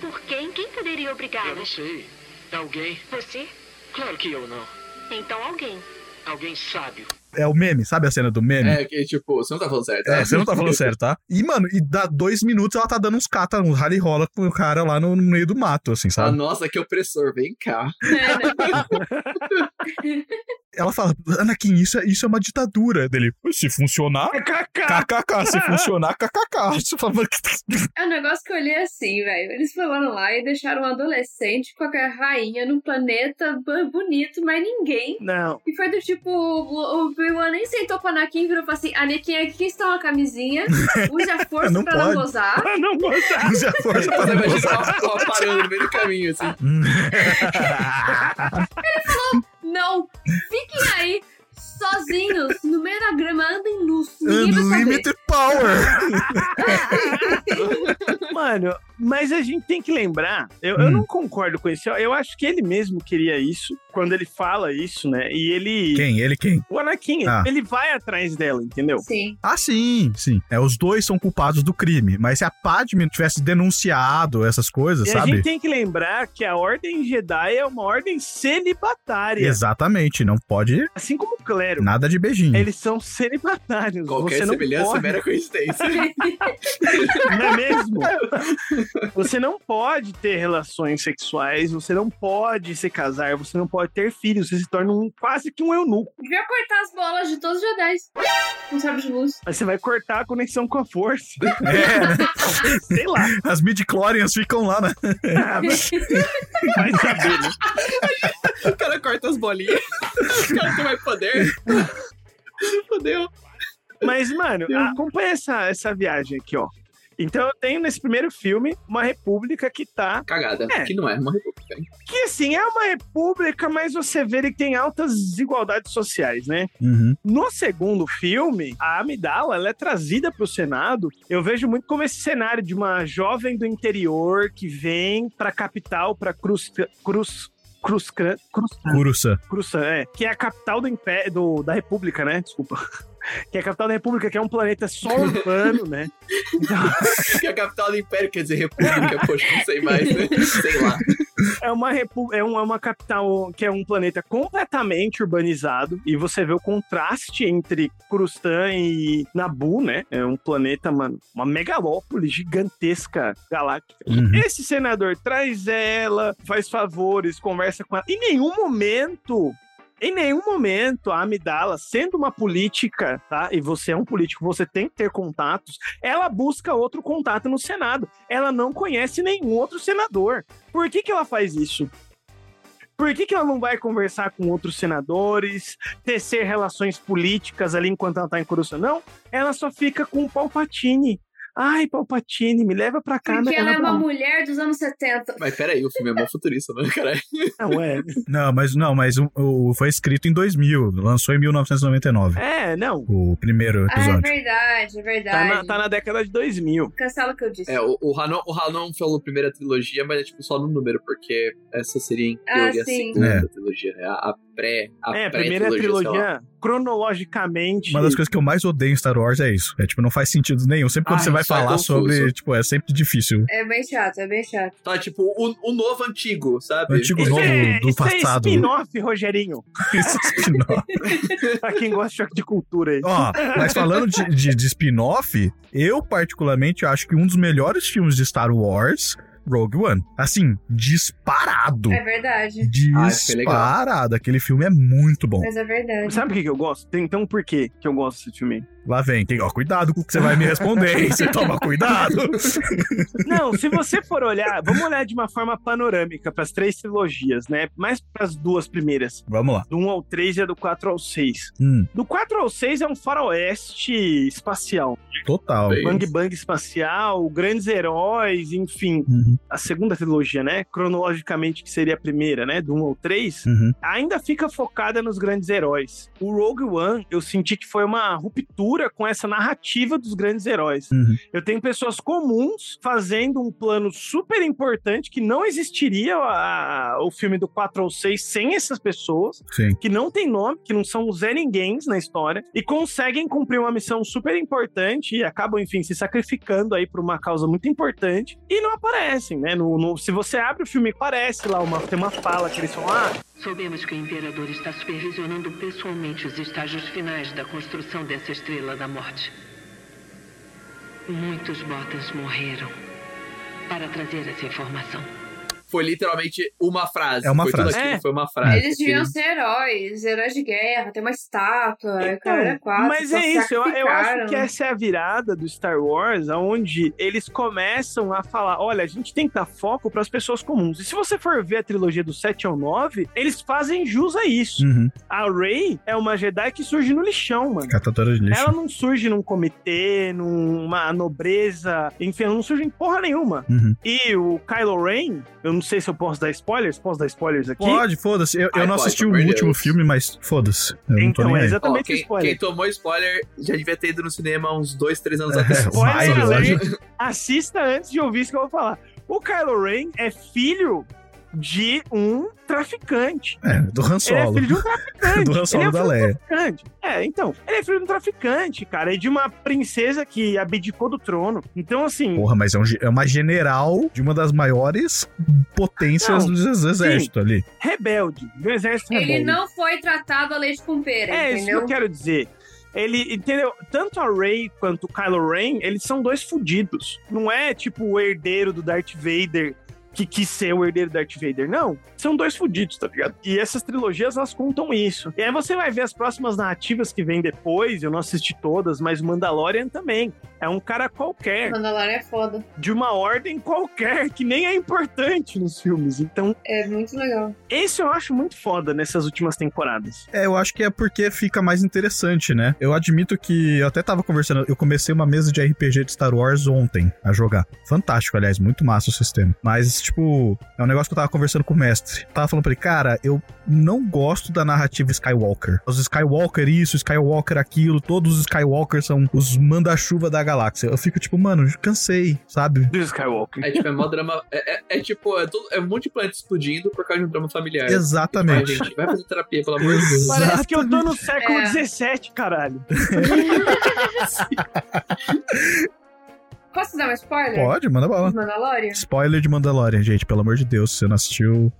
Por quem? Quem poderia Eu não obrigá-las? sei. Alguém? Você? Claro que eu não. Então alguém. Alguém sábio. É o meme, sabe a cena do meme? É, que tipo, você não tá falando certo. É, você não tá falando certo, tá? E, mano, e dá dois minutos ela tá dando uns cata, uns rally rola com o cara lá no, no meio do mato, assim, Ah, sabe? nossa, que opressor, vem cá. Ela fala, Anakin, isso é, isso é uma ditadura dele. Se funcionar, kkk. Se funcionar, kkk. Você fala, "Mano, que- É um negócio que eu olhei assim, velho. Eles foram lá e deixaram um adolescente com a rainha num planeta bonito, mas ninguém. Não. E foi do tipo, o o Obi-Wan nem sentou pro Anakin e virou e falou assim: Anakin, aqui está uma camisinha, use a força Não pra pode. não gozar. Pra não gozar. Use a força pra não imagina gozar. uma parando no meio do caminho, assim. Não, fiquem aí, sozinhos, no meio da grama, andem luz. Ninguém vai saber. Unlimited power. Mano, mas a gente tem que lembrar, eu, eu Hum. não concordo com isso. Eu, eu acho que ele mesmo queria isso, quando ele fala isso, né? E ele. Quem? Ele quem? O Anakin, Ah. ele vai atrás dela, entendeu? Sim. Ah, sim, sim. É, os dois são culpados do crime. Mas se a Padme tivesse denunciado essas coisas, E a sabe? gente tem que lembrar que a Ordem Jedi é uma ordem celibatária. Exatamente, não pode Assim como o clero. nada de beijinho. Eles são celibatários. Qualquer semelhança é mera coincidência. Não é mesmo? Você não pode ter relações sexuais, você não pode se casar, você não pode ter filhos, você se torna um, quase que um eunuco. Devia cortar as bolas de todos os Jedi. Com sabre de luz. Aí você vai cortar a conexão com a força. É? Sei lá. As midi-chlorians ficam lá, né? Ah, mas- Vai saber, né? O cara corta as bolinhas. O cara tem mais poder. Fodeu. Mas, mano, acompanha essa, essa viagem aqui, ó. Então eu tenho nesse primeiro filme uma república que tá. Cagada. É. Que não é uma república. hein? Que assim, é uma república, mas você vê que tem altas desigualdades sociais, né? Uhum. No segundo filme, a Amidala ela é trazida para o Senado. Eu vejo muito como esse cenário de uma jovem do interior que vem para a capital, para Cruz Cruz Cruz Cruz Curuça. Cruzan, é, que é a capital do império do, da República, né? Desculpa. Que é a capital da República, que é um planeta só urbano, né? Que é a capital do Império, quer dizer república. Poxa, não sei mais, né? Sei lá. É uma, repu- é uma, é uma capital que é um planeta completamente urbanizado e você vê o contraste entre Crustan e Nabu, né? É um planeta, mano, uma megalópole gigantesca galáctica. Uhum. Esse senador traz ela, faz favores, conversa com ela. Em nenhum momento. Em nenhum momento a Amidala, sendo uma política, tá? E você é um político, você tem que ter contatos. Ela busca outro contato no Senado. Ela não conhece nenhum outro senador. Por que, que ela faz isso? Por que, que ela não vai conversar com outros senadores, tecer relações políticas ali enquanto ela tá em Coruscant? Não, ela só fica com o Palpatine. Ai, Palpatine, me leva pra cá. Porque me ela é uma mulher dos anos 70. Mas peraí, o filme é mó futurista, né, cara? Não, é. Não, mas não, mas o, o- foi escrito em 2000, lançou em 1999. É, não. O primeiro Ah, é episódio. verdade, é Tá verdade. na, tá na década de 2000. Cancela o que eu disse. É, o, o Hanon, o Hanon falou primeira trilogia, mas é tipo só no número, porque essa seria em Ah, teoria a sim. segunda É. trilogia, né? A, a pré. A é, a pré primeira trilogia, cronologicamente. Uma das coisas que eu mais odeio em Star Wars é isso. É tipo, não faz sentido nenhum. Sempre quando Ai, você vai é falar confuso. sobre, tipo, é sempre difícil. É bem chato, é bem chato. Tá, tipo, o, o novo antigo, sabe? O antigo Isso novo é, do isso é passado. spin-off, Rogerinho. Esse spin-off. pra quem gosta de choque de cultura aí. Ó, mas falando de, de, de spin-off, eu particularmente acho que um dos melhores filmes de Star Wars, Rogue One. Assim, disparado. É verdade. Ah. Disparado. Aquele filme é muito bom. Mas é verdade. Sabe por que, que eu gosto? Tem- Então, por que que eu gosto desse filme? Lá vem, tem, ó, cuidado com o que você vai me responder, hein? Você toma cuidado. Não, se você for olhar, vamos olhar de uma forma panorâmica para as três trilogias, né? Mais para as duas primeiras. Vamos lá. Do 1 ao 3 e a do 4 ao 6. Hum, Do 4 ao 6 é um faroeste espacial. total. Bang Bang espacial, grandes heróis, enfim. Uhum, A segunda trilogia, né? Cronologicamente, que seria a primeira, né? Do 1 ao 3. uhum. ainda fica focada nos grandes heróis. O Rogue One, eu senti que foi uma ruptura com essa narrativa dos grandes heróis. Uhum. Eu tenho pessoas comuns fazendo um plano super importante que não existiria a- a- o filme do 4 ou 6 sem essas pessoas, Sim. que não tem nome, que não são Zé Ninguém na história, e conseguem cumprir uma missão super importante e acabam, enfim, se sacrificando aí por uma causa muito importante e não aparecem, né? No, no- se você abre o filme, aparece lá, uma, tem uma fala que eles falam, ah, Soubemos que o Imperador está supervisionando pessoalmente os estágios finais da construção dessa Estrela da Morte. Muitos botas morreram para trazer essa informação. Foi literalmente uma frase. É uma foi frase. Tudo aquilo, É. Foi uma frase. Eles deviam ser heróis, heróis de guerra, tem uma estátua, Então, cara, quatro. mas é isso, eu, eu acho que essa é a virada do Star Wars, onde eles começam a falar: olha, a gente tem que dar foco para as pessoas comuns. E se você for ver a trilogia do 7 ao 9, eles fazem jus a isso. Uhum. A Rey é uma Jedi que surge no lixão, mano. Catadora de lixo. Ela não surge num comitê, numa nobreza, enfim, ela não surge em porra nenhuma. Uhum. E o Kylo Ren, eu não sei se eu posso dar spoilers, posso dar spoilers aqui? Pode, foda-se. Eu, eu Ai, não pode, assisti o último Deus. filme, mas foda-se. Eu não tô Então, nem é exatamente quem, spoiler. quem tomou spoiler já devia ter ido no cinema uns dois, três anos É, atrás. Spoiler Mais, alert, assista antes de ouvir isso que eu vou falar. O Kylo Ren é filho de um traficante. É, do Han Ele é Solo. filho de um traficante. Do Han Solo ele é da de um Leia. traficante. É, então, ele é filho de um traficante, cara, e de uma princesa que abdicou do trono. Então, assim, Porra, mas é, um é uma general de uma das maiores potências Não, do exército ali. rebelde, do exército Ele rebelde. não foi tratado a leite com pera, É isso que entendeu? eu quero dizer. Ele, entendeu? Tanto a Rey quanto o Kylo Ren, eles são dois fudidos. Não é tipo o herdeiro do Darth Vader que quis ser o herdeiro do Darth Vader. Não. São dois fudidos, tá ligado? E essas trilogias, elas contam isso. E aí você vai ver as próximas narrativas que vêm depois. Eu não assisti todas, mas o Mandalorian também. É um cara qualquer. Mandalorian é foda. De uma ordem qualquer, que nem é importante nos filmes. Então. É muito legal. Esse eu acho muito foda nessas últimas temporadas. É, eu acho que é porque fica mais interessante, né? Eu admito que eu até tava conversando, eu comecei uma mesa de RPG de Star Wars ontem a jogar. Fantástico, aliás, muito massa o sistema. Mas, tipo, é um negócio que eu tava conversando com o mestre. Eu tava falando pra ele, cara, eu não gosto da narrativa Skywalker. Os Skywalker isso, Skywalker aquilo, todos os Skywalker são os manda-chuva da galáxia. Eu fico tipo, mano, cansei, sabe? Do Skywalker. É tipo, é mó drama. É, é, é tipo, é, tudo, é um monte de planeta explodindo por causa de um drama familiar. Exatamente. Tipo, gente, vai fazer terapia, pelo amor de Deus. Parece que eu tô no século É. XVII, caralho. Posso dar um spoiler? Pode, manda bala. De Mandalorian? Spoiler de Mandalorian, gente, pelo amor de Deus, se você não assistiu,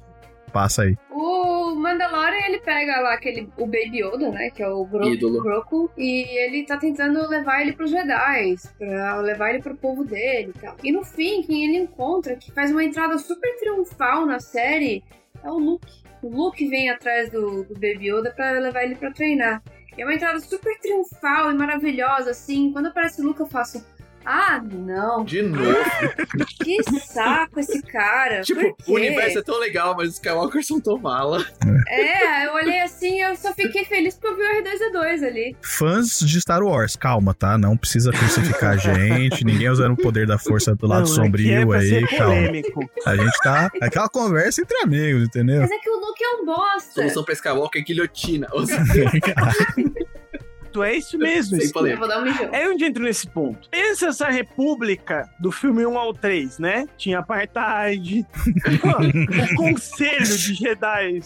passa aí. O Mandalorian, ele pega lá aquele, o Baby Yoda, né, que é o. Grogu, e ele tá tentando levar ele pros Jedi, pra levar ele pro povo dele e tal. E no fim, quem ele encontra, que faz uma entrada super triunfal na série, é o Luke. O Luke vem atrás do, do Baby Yoda pra levar ele pra treinar. E é uma entrada super triunfal e maravilhosa, assim. Quando aparece o Luke, eu faço... Ah, não. De novo. Que saco esse cara. tipo, Por quê? o universo é tão legal, mas os Skywalkers são tão mala. É, eu olhei assim eu só fiquei feliz porque eu vi o R2D2 ali. Fãs de Star Wars, calma, tá? Não precisa crucificar a gente, ninguém usando o poder da força do lado Não, sombrio é aí, calma. A gente tá. é Aquela conversa entre amigos, entendeu? Mas é que o Luke é um bosta. Solução pra Skywalker é guilhotina. Ou seja, Tu é isso mesmo. Sem isso. polêmica. Eu vou dar um mijão. É onde entro nesse ponto. Pensa essa república do filme 1 ao 3, né? Tinha apartheid. o conselho de Jedi,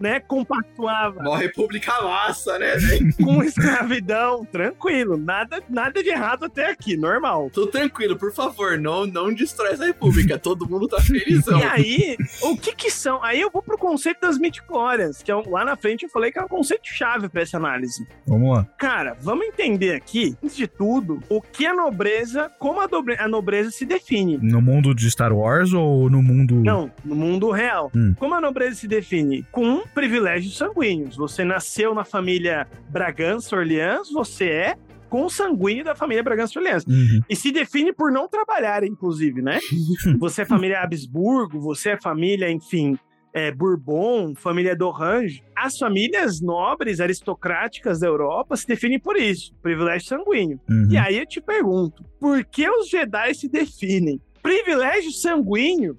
né? Compactuava Uma república massa, né, com escravidão. Tranquilo. Nada, nada de errado até aqui. Normal. Tô tranquilo, por favor, não, não destrói essa república. Todo mundo tá felizão. E aí, o que que são? Aí eu vou pro conceito das midichlorians, que é lá na frente eu falei que é um conceito chave pra essa análise. Vamos lá. Cara, vamos entender aqui, antes de tudo, o que a nobreza, como a, dobre- a nobreza se define. No mundo de Star Wars ou no mundo. Não, no mundo real. Hum. Como a nobreza se define? Com privilégios sanguíneos. Você nasceu na família Bragança-Orleans, você é consanguíneo da família Bragança-Orleans. Uhum. E se define por não trabalhar, inclusive, né? você é família Habsburgo, você é família, enfim, é, Bourbon, família d'Orange. As famílias nobres, aristocráticas da Europa se definem por isso, privilégio sanguíneo. Uhum. E aí eu te pergunto, por que os Jedi se definem? Privilégio sanguíneo?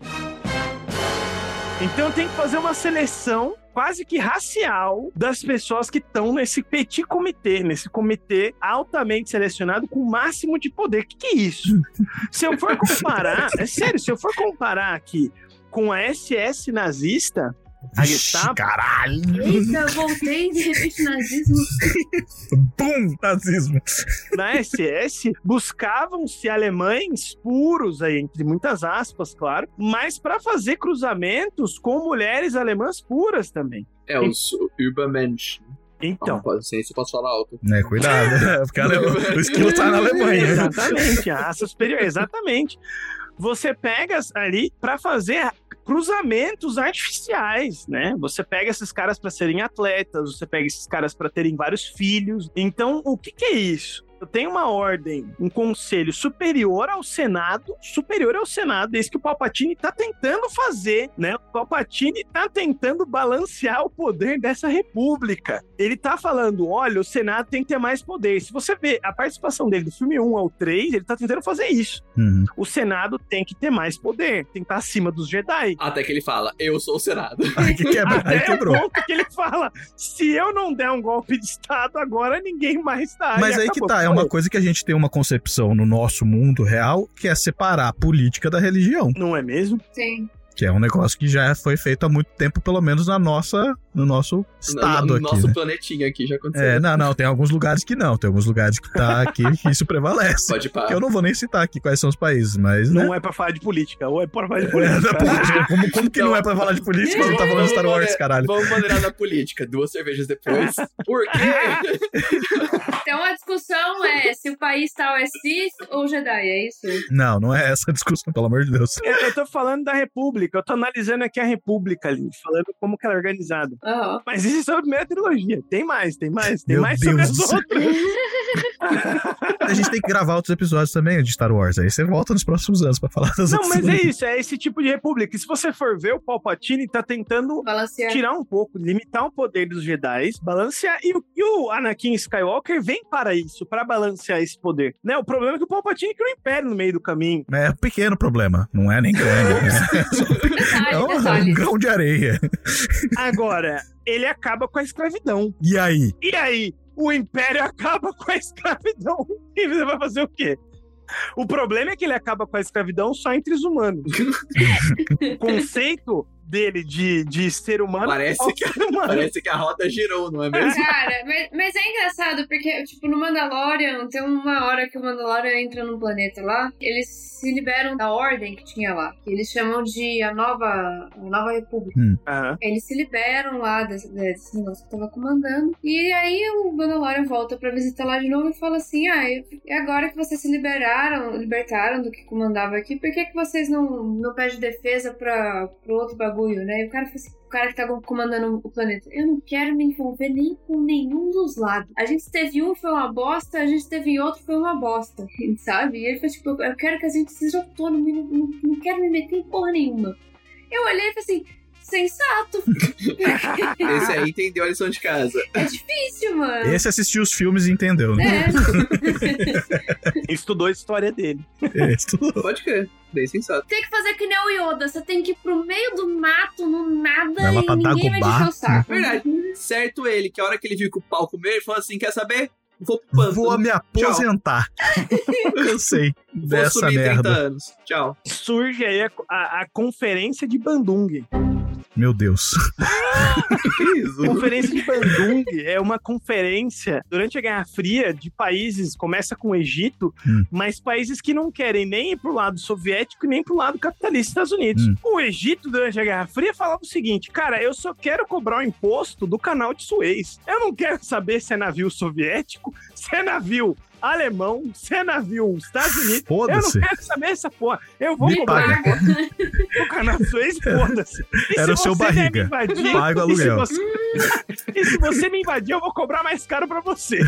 Então tem que fazer uma seleção quase que racial das pessoas que estão nesse petit comitê, nesse comitê altamente selecionado com o máximo de poder. O que, que é isso? Se eu for comparar, é sério, se eu for comparar aqui com a SS nazista, a Gestapo, caralho! Eita, eu voltei de repente nazismo. Bum! Nazismo. na SS buscavam-se alemães puros aí entre muitas aspas, claro, mas para fazer cruzamentos com mulheres alemãs puras também. É, os Übermensch. Então, Não, sem isso eu posso falar alto. É, cuidado. Porque a Ale- o esquilo tá na Alemanha. exatamente, a raça superior, exatamente. Você pega ali para fazer cruzamentos artificiais, né? Você pega esses caras para serem atletas, você pega esses caras para terem vários filhos. Então, o que, que é isso? Eu tenho uma ordem, um conselho superior ao Senado, superior ao Senado, é isso que o Palpatine tá tentando fazer, né? O Palpatine tá tentando balancear o poder dessa república. Ele tá falando, olha, o Senado tem que ter mais poder. Se você vê a participação dele do filme 1 ao 3, ele tá tentando fazer isso. Uhum. O Senado tem que ter mais poder, tem que estar acima dos Jedi. Até que ele fala, eu sou o Senado. Aí que quebra, aí Até quebrou. o ponto que ele fala: se eu não der um golpe de Estado, agora ninguém mais dá. Mas E aí que tá, é uma coisa que a gente tem uma concepção no nosso mundo real, que é separar a política da religião. Não é mesmo? Sim. Que é um negócio que já foi feito há muito tempo, pelo menos na nossa no nosso estado no, no aqui. nosso né? planetinha aqui já aconteceu. É, não, não, tem alguns lugares que não, tem alguns lugares que tá aqui que isso prevalece. Pode parar. Que eu não vou nem citar aqui quais são os países, mas. Não né? é pra falar de política, ou é pra falar de É, política. política. Como, como que não é pra falar de política se não tá falando de Star Wars, caralho? Vamos maneirar na política. Duas cervejas depois. Por quê? Então a discussão é se o país tal é Sith ou Jedi, é isso? Não, não é essa a discussão, pelo amor de Deus. Eu, eu tô falando da República, eu tô analisando aqui a República ali, falando como que ela é organizada. Aham. Mas isso é só a primeira trilogia. Tem mais, tem mais, tem Meu mais sobre Deus as do céu. outras. A gente tem que gravar outros episódios também de Star Wars. Aí você volta nos próximos anos pra falar das Não, outras. mas é isso, é esse tipo de república. E se você for ver, o Palpatine tá tentando Balancear. tirar um pouco, limitar o poder dos Jedi, balancear. E, o- e o Anakin Skywalker vem para isso, para balancear esse poder. Né? O problema é que o Palpatine criou um império no meio do caminho. É um pequeno problema, não é nem grande. né? É um, é um grão de areia. Agora, ele acaba com a escravidão. E aí? E aí, o Império acaba com a escravidão. E você vai fazer o quê? O problema é que ele acaba com a escravidão só entre os humanos. o conceito dele de, de ser humano Parece que- ser humano. Parece que a roda girou, não é mesmo? Cara, mas, mas é engraçado, porque, tipo, no Mandalorian, tem uma hora que o Mandalorian entra num planeta lá, eles se liberam da ordem que tinha lá, que eles chamam de a nova, a nova república. Aham. Eles se liberam lá desse, desse negócio que tava comandando. E aí o Mandalorian volta pra visitar lá de novo e fala assim: Ah, é agora que vocês se liberaram, libertaram do que comandava aqui, por que, que vocês não, não pedem defesa pra, pro outro bagulho, né? E o cara assim. O cara que tá comandando o planeta. Eu não quero me envolver nem com nenhum dos lados. A gente teve um, foi uma bosta. A gente teve outro, foi uma bosta. Sabe? E ele foi tipo: Eu quero que a gente seja autônomo. Não, não, não quero me meter em porra nenhuma. Eu olhei e falei assim: Sensato. Esse aí entendeu a lição de casa. É difícil, mano. Esse assistiu os filmes e entendeu, né? Estudou a história dele. É, estudou. Pode crer. Bem sensato. Tem que fazer que nem o Yoda. Você tem que ir pro meio do mato, no nada, Vai lá e ninguém vai te o saco. Verdade. Certo ele, que a hora que ele viu que o pau comeu, ele falou assim: quer saber? Vou pro pântano. Vou me aposentar. Cansei Vou dessa sumir 30 merda. anos. Tchau. Surge aí a, a- a conferência de Bandung. Meu Deus. Conferência de Bandung é uma conferência durante a Guerra Fria de países, começa com o Egito, Hum. mas países que não querem nem ir pro lado soviético e nem pro lado capitalista dos Estados Unidos. Hum. O Egito, durante a Guerra Fria, falava o seguinte: cara, eu só quero cobrar o imposto do canal de Suez. Eu não quero saber se é navio soviético, se é navio alemão, se é navio Estados Unidos. Eu não quero saber essa porra. Eu vou Me cobrar paga. o canal Suez, foda-se. Era se o seu você barriga. invadir, Paga o e se aluguel. você- e se você me invadir, eu vou cobrar mais caro pra você.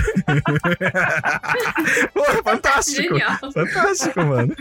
Pô, fantástico. Genial. Fantástico, mano.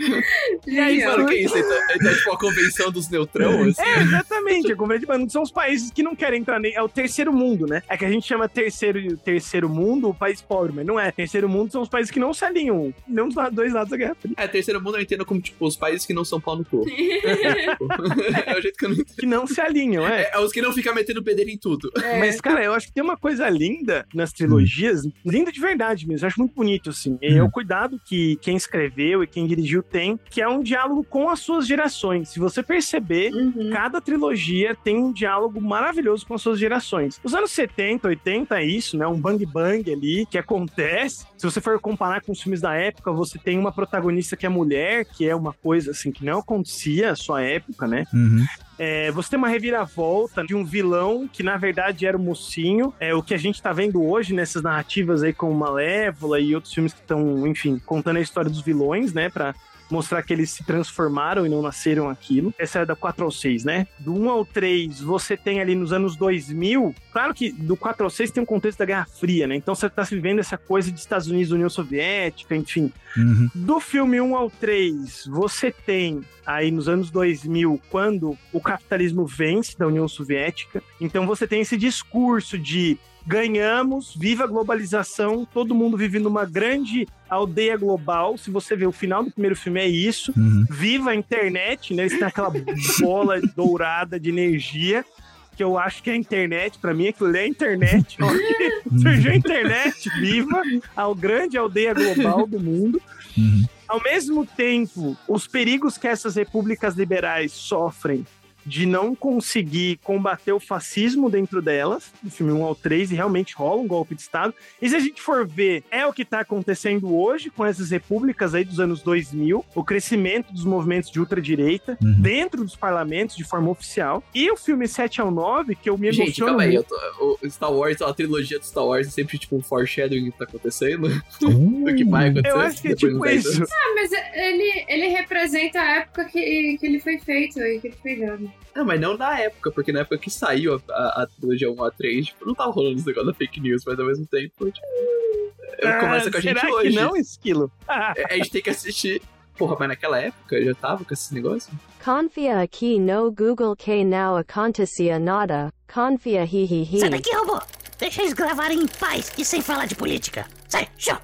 E aí, Mano, que isso? Ele tá, ele tá tipo a convenção dos neutrões. assim. É, exatamente. A Conferência de Bandung são os países que não querem entrar nem. É o terceiro mundo, né? É que a gente chama terceiro, terceiro mundo o país pobre, mas não é. Terceiro mundo são os países que não se alinham. Nenhum dos dois lados da Guerra Fria. É, terceiro mundo eu entendo como, tipo, os países que não são pau no cu. é o jeito que eu não entendo. Que não se alinham, é. É, é os que não ficam metendo pedeira em tudo. Mas, cara, eu acho que tem uma coisa linda nas trilogias, linda de verdade mesmo, eu acho muito bonito, assim. E é o cuidado que quem escreveu e quem dirigiu tem, que é um diálogo com as suas gerações. Se você perceber, cada trilogia tem um diálogo maravilhoso com as suas gerações. Os anos 70, 80 é isso, né? Um bang bang ali que acontece. Se você for comparar com os filmes da época, você tem uma protagonista que é mulher, que é uma coisa assim que não acontecia à sua época, né? Uhum. É, você tem uma reviravolta de um vilão que na verdade era o mocinho. É o que a gente tá vendo hoje nessas narrativas aí com Malévola e outros filmes que estão, enfim, contando a história dos vilões, né? Pra mostrar que eles se transformaram e não nasceram aquilo. Essa é da 4 ao 6, né? Do 1 ao 3, você tem ali nos anos 2000. Claro que do 4 ao 6 tem um contexto da Guerra Fria, né? Então você tá vivendo essa coisa de Estados Unidos, União Soviética, enfim. Uhum. Do filme 1 ao 3, você tem aí nos anos 2000, quando o capitalismo vence da União Soviética. Então você tem esse discurso de ganhamos, viva a globalização, todo mundo vive numa grande aldeia global. Se você ver o final do primeiro filme é isso. Uhum. Viva a internet, né? Eles têm aquela bola dourada de energia. Que eu acho que é a internet, pra mim aquilo é a internet. Surgiu a internet, viva a grande aldeia global do mundo. Uhum. Ao mesmo tempo, os perigos que essas repúblicas liberais sofrem de não conseguir combater o fascismo dentro delas, do filme 1 ao 3, e realmente rola um golpe de Estado. E se a gente for ver, é o que está acontecendo hoje com essas repúblicas aí dos anos 2000, o crescimento dos movimentos de ultradireita Uhum. dentro dos parlamentos de forma oficial. E o filme 7 ao 9, que eu me Gente, emociono calma aí. eu tô- o Star Wars, a trilogia do Star Wars é sempre tipo um foreshadowing que tá acontecendo. Uh, do que vai acontecer. Eu acho que é tipo dos 10 isso. Ah, mas ele, ele representa a época que, que ele foi feito aí, que ele foi dado. Não, mas não na época, porque na época que saiu a, a, a trilogia 1 a 3, tipo, não tava rolando esse negócio da fake news, mas ao mesmo tempo, tipo. Ah, começa com a gente hoje. não, Esquilo? Ah, A gente tem que assistir. Porra, mas naquela época já tava com esse negócio? Confia aqui no Google que não acontecia nada. Confia hi hi hi. Sai daqui, robô! Deixa eles gravarem em paz e sem falar de política. Sai, show!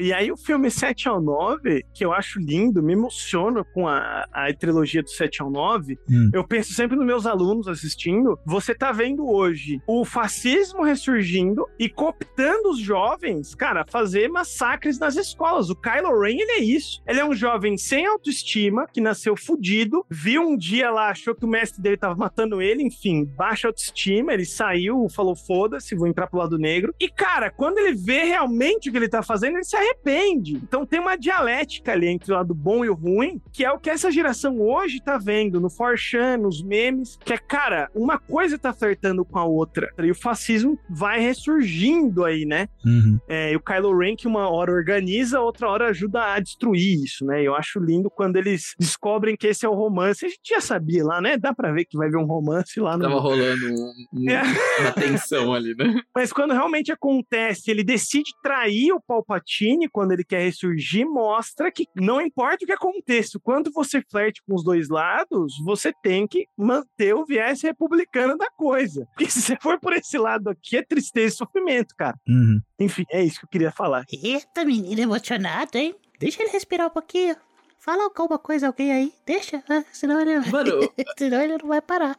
E aí o filme 7 ao 9, que eu acho lindo, me emociona com a, a trilogia do 7 ao 9. Hum. Eu penso sempre nos meus alunos assistindo. Você tá vendo hoje o fascismo ressurgindo e cooptando os jovens, cara, a fazer massacres nas escolas. O Kylo Ren, ele é isso. Ele é um jovem sem autoestima, que nasceu fudido, viu um dia lá, achou que o mestre dele tava matando ele, enfim, baixa autoestima, ele saiu, falou foda-se, vou entrar pro lado negro. E, cara, quando ele vê realmente o que ele tá fazendo, ele se arrepende. Então tem uma dialética ali entre o lado bom e o ruim, que é o que essa geração hoje tá vendo no 4chan, nos memes, que é, cara, uma coisa tá flertando com a outra. E o fascismo vai ressurgindo aí, né? Uhum. É, e o Kylo Ren que uma hora organiza, outra hora ajuda a destruir isso, né? Eu acho lindo quando eles descobrem que esse é o romance. A gente já sabia lá, né? Dá pra ver que vai ver um romance lá no... Tava rolando um- um- É. uma tensão ali, né? Mas quando realmente acontece, ele decide trair o Palpatine quando ele quer ressurgir, mostra que não importa o que aconteça, o quanto você flerte com os dois lados, você tem que manter o viés republicano da coisa. Porque se você for por esse lado aqui, é tristeza e sofrimento, cara. Uhum. Enfim, é isso que eu queria falar. Eita, menino emocionado, hein? Deixa ele respirar um pouquinho. Fala alguma coisa a alguém aí. Deixa, ah, senão ele, Mano, senão ele não vai parar.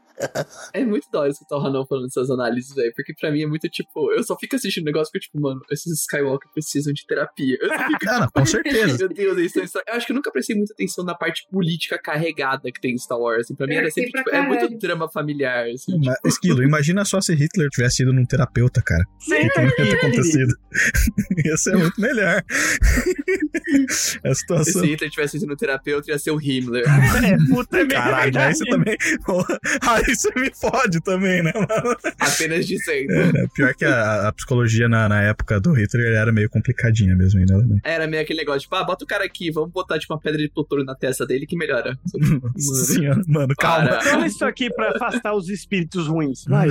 é muito da hora escutar o Ranão falando essas análises, velho. Porque pra mim é muito tipo. Eu só fico assistindo o negócio porque, tipo, mano, esses Skywalker precisam de terapia. Eu só fico, não, com certeza. Meu Deus, eles estão. Eu acho que eu nunca prestei muita atenção na parte política carregada que tem em Star Wars. Assim, pra mim era sempre, tipo, é muito drama familiar, assim. Mas, Esquilo, imagina só se Hitler tivesse ido num terapeuta, cara. Sem O que ter acontecido? Ia ser muito melhor. a Se situação. Hitler tivesse sido no terapeuta, ia ser o Himmler. É, puta é Caralho, aí verdade. você também. Aí você me fode também, né, mano? Apenas dizendo. É, pior que a, a psicologia na, na época do Hitler era meio complicadinha mesmo ainda. né? Era meio aquele negócio, tipo, ah, bota o cara aqui, vamos botar, tipo, uma pedra de plutônio na testa dele que melhora. Nossa senhora, mano, calma. Para. Fala isso aqui pra afastar os espíritos ruins. Vai.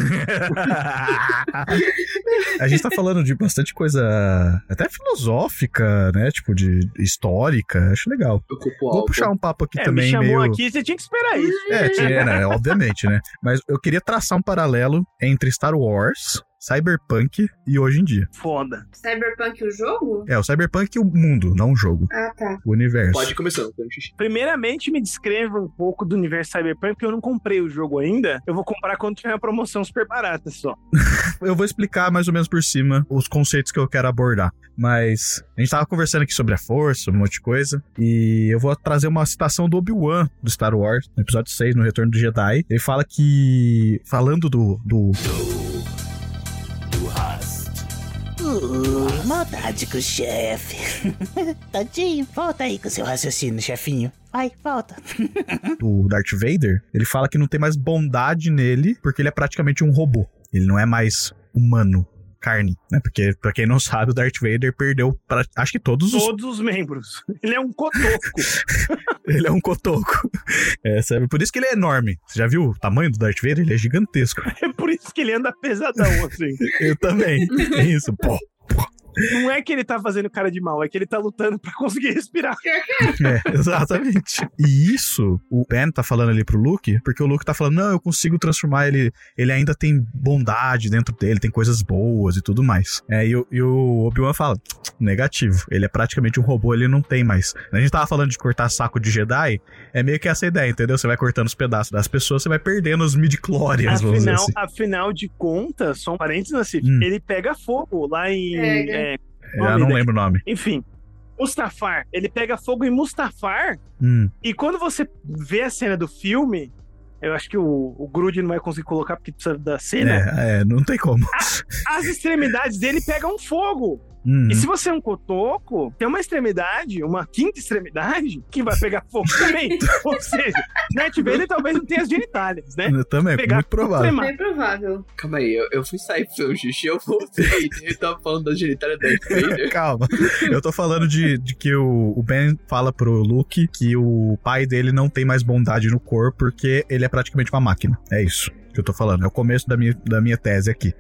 a gente tá falando de bastante coisa até filosófica, né? Tipo, de histórica. Acho legal. Vou puxar um papo aqui É, também me chamou meio. aqui, você tinha que esperar isso. É, tinha, né? Obviamente, né? Mas eu queria traçar um paralelo entre Star Wars, Cyberpunk e hoje em dia. Foda. Cyberpunk o jogo? É, o Cyberpunk e o mundo, não o jogo. Ah, tá. O universo. Pode xixi. Primeiramente, me descreva um pouco do universo Cyberpunk, porque eu não comprei o jogo ainda. Eu vou comprar quando tiver uma promoção super barata só. Eu vou explicar mais ou menos por cima os conceitos que eu quero abordar. Mas a gente tava conversando aqui sobre a força, um monte de coisa. E eu vou trazer uma citação do Obi-Wan do Star Wars, no episódio 6, no Retorno do Jedi. Ele fala que. Falando do. do Maldade com o chefe. Tadinho, volta aí com seu raciocínio, chefinho. Vai, volta. do Darth Vader, ele fala que não tem mais bondade nele, porque ele é praticamente um robô. Ele não é mais humano, carne, né? Porque, pra quem não sabe, o Darth Vader perdeu, pra, acho que todos os. Todos os membros. Ele é um cotoco. Ele é um cotoco. É, sabe? Por isso que ele é enorme. Você já viu o tamanho do Darth Vader? Ele é gigantesco. é por isso que ele anda pesadão, assim. Eu também. É isso, pô. Não é que ele tá fazendo cara de mal, é que ele tá lutando pra conseguir respirar. É, exatamente. E isso, o Ben tá falando ali pro Luke, porque o Luke tá falando, não, eu consigo transformar ele, ele ainda tem bondade dentro dele, tem coisas boas e tudo mais. É, e, o- e o Obi-Wan fala, negativo, ele é praticamente um robô, ele não tem mais. A gente tava falando de cortar saco de Jedi, é meio que essa ideia, entendeu? Você vai cortando os pedaços das pessoas, você vai perdendo os midi-chlorians, vamos dizer Afinal, assim. afinal de contas, só um parênteses, Nassif, Hum. ele pega fogo lá em. É, É, eu não lembro o nome. Enfim, Mustafar. Ele pega fogo em Mustafar Hum, e quando você vê a cena do filme, Eu acho que o, o Grude não vai conseguir colocar porque precisa da cena. É, é, não tem como. As extremidades dele pegam fogo. Uhum. E se você é um cotoco, tem uma extremidade, uma quinta extremidade, que vai pegar fogo também. Ou seja, Darth Vader talvez não tenha as genitálias, né? Eu também, Pegar muito provável. cremar. Bem provável. Calma aí, eu, eu fui sair pro seu xixi, eu voltei. eu tava falando da genitália da Vader. Calma. Eu tô falando de, de que o, o Ben fala pro Luke que o pai dele não tem mais bondade no corpo porque ele é praticamente uma máquina. É isso que eu tô falando. É o começo da minha, da minha tese aqui.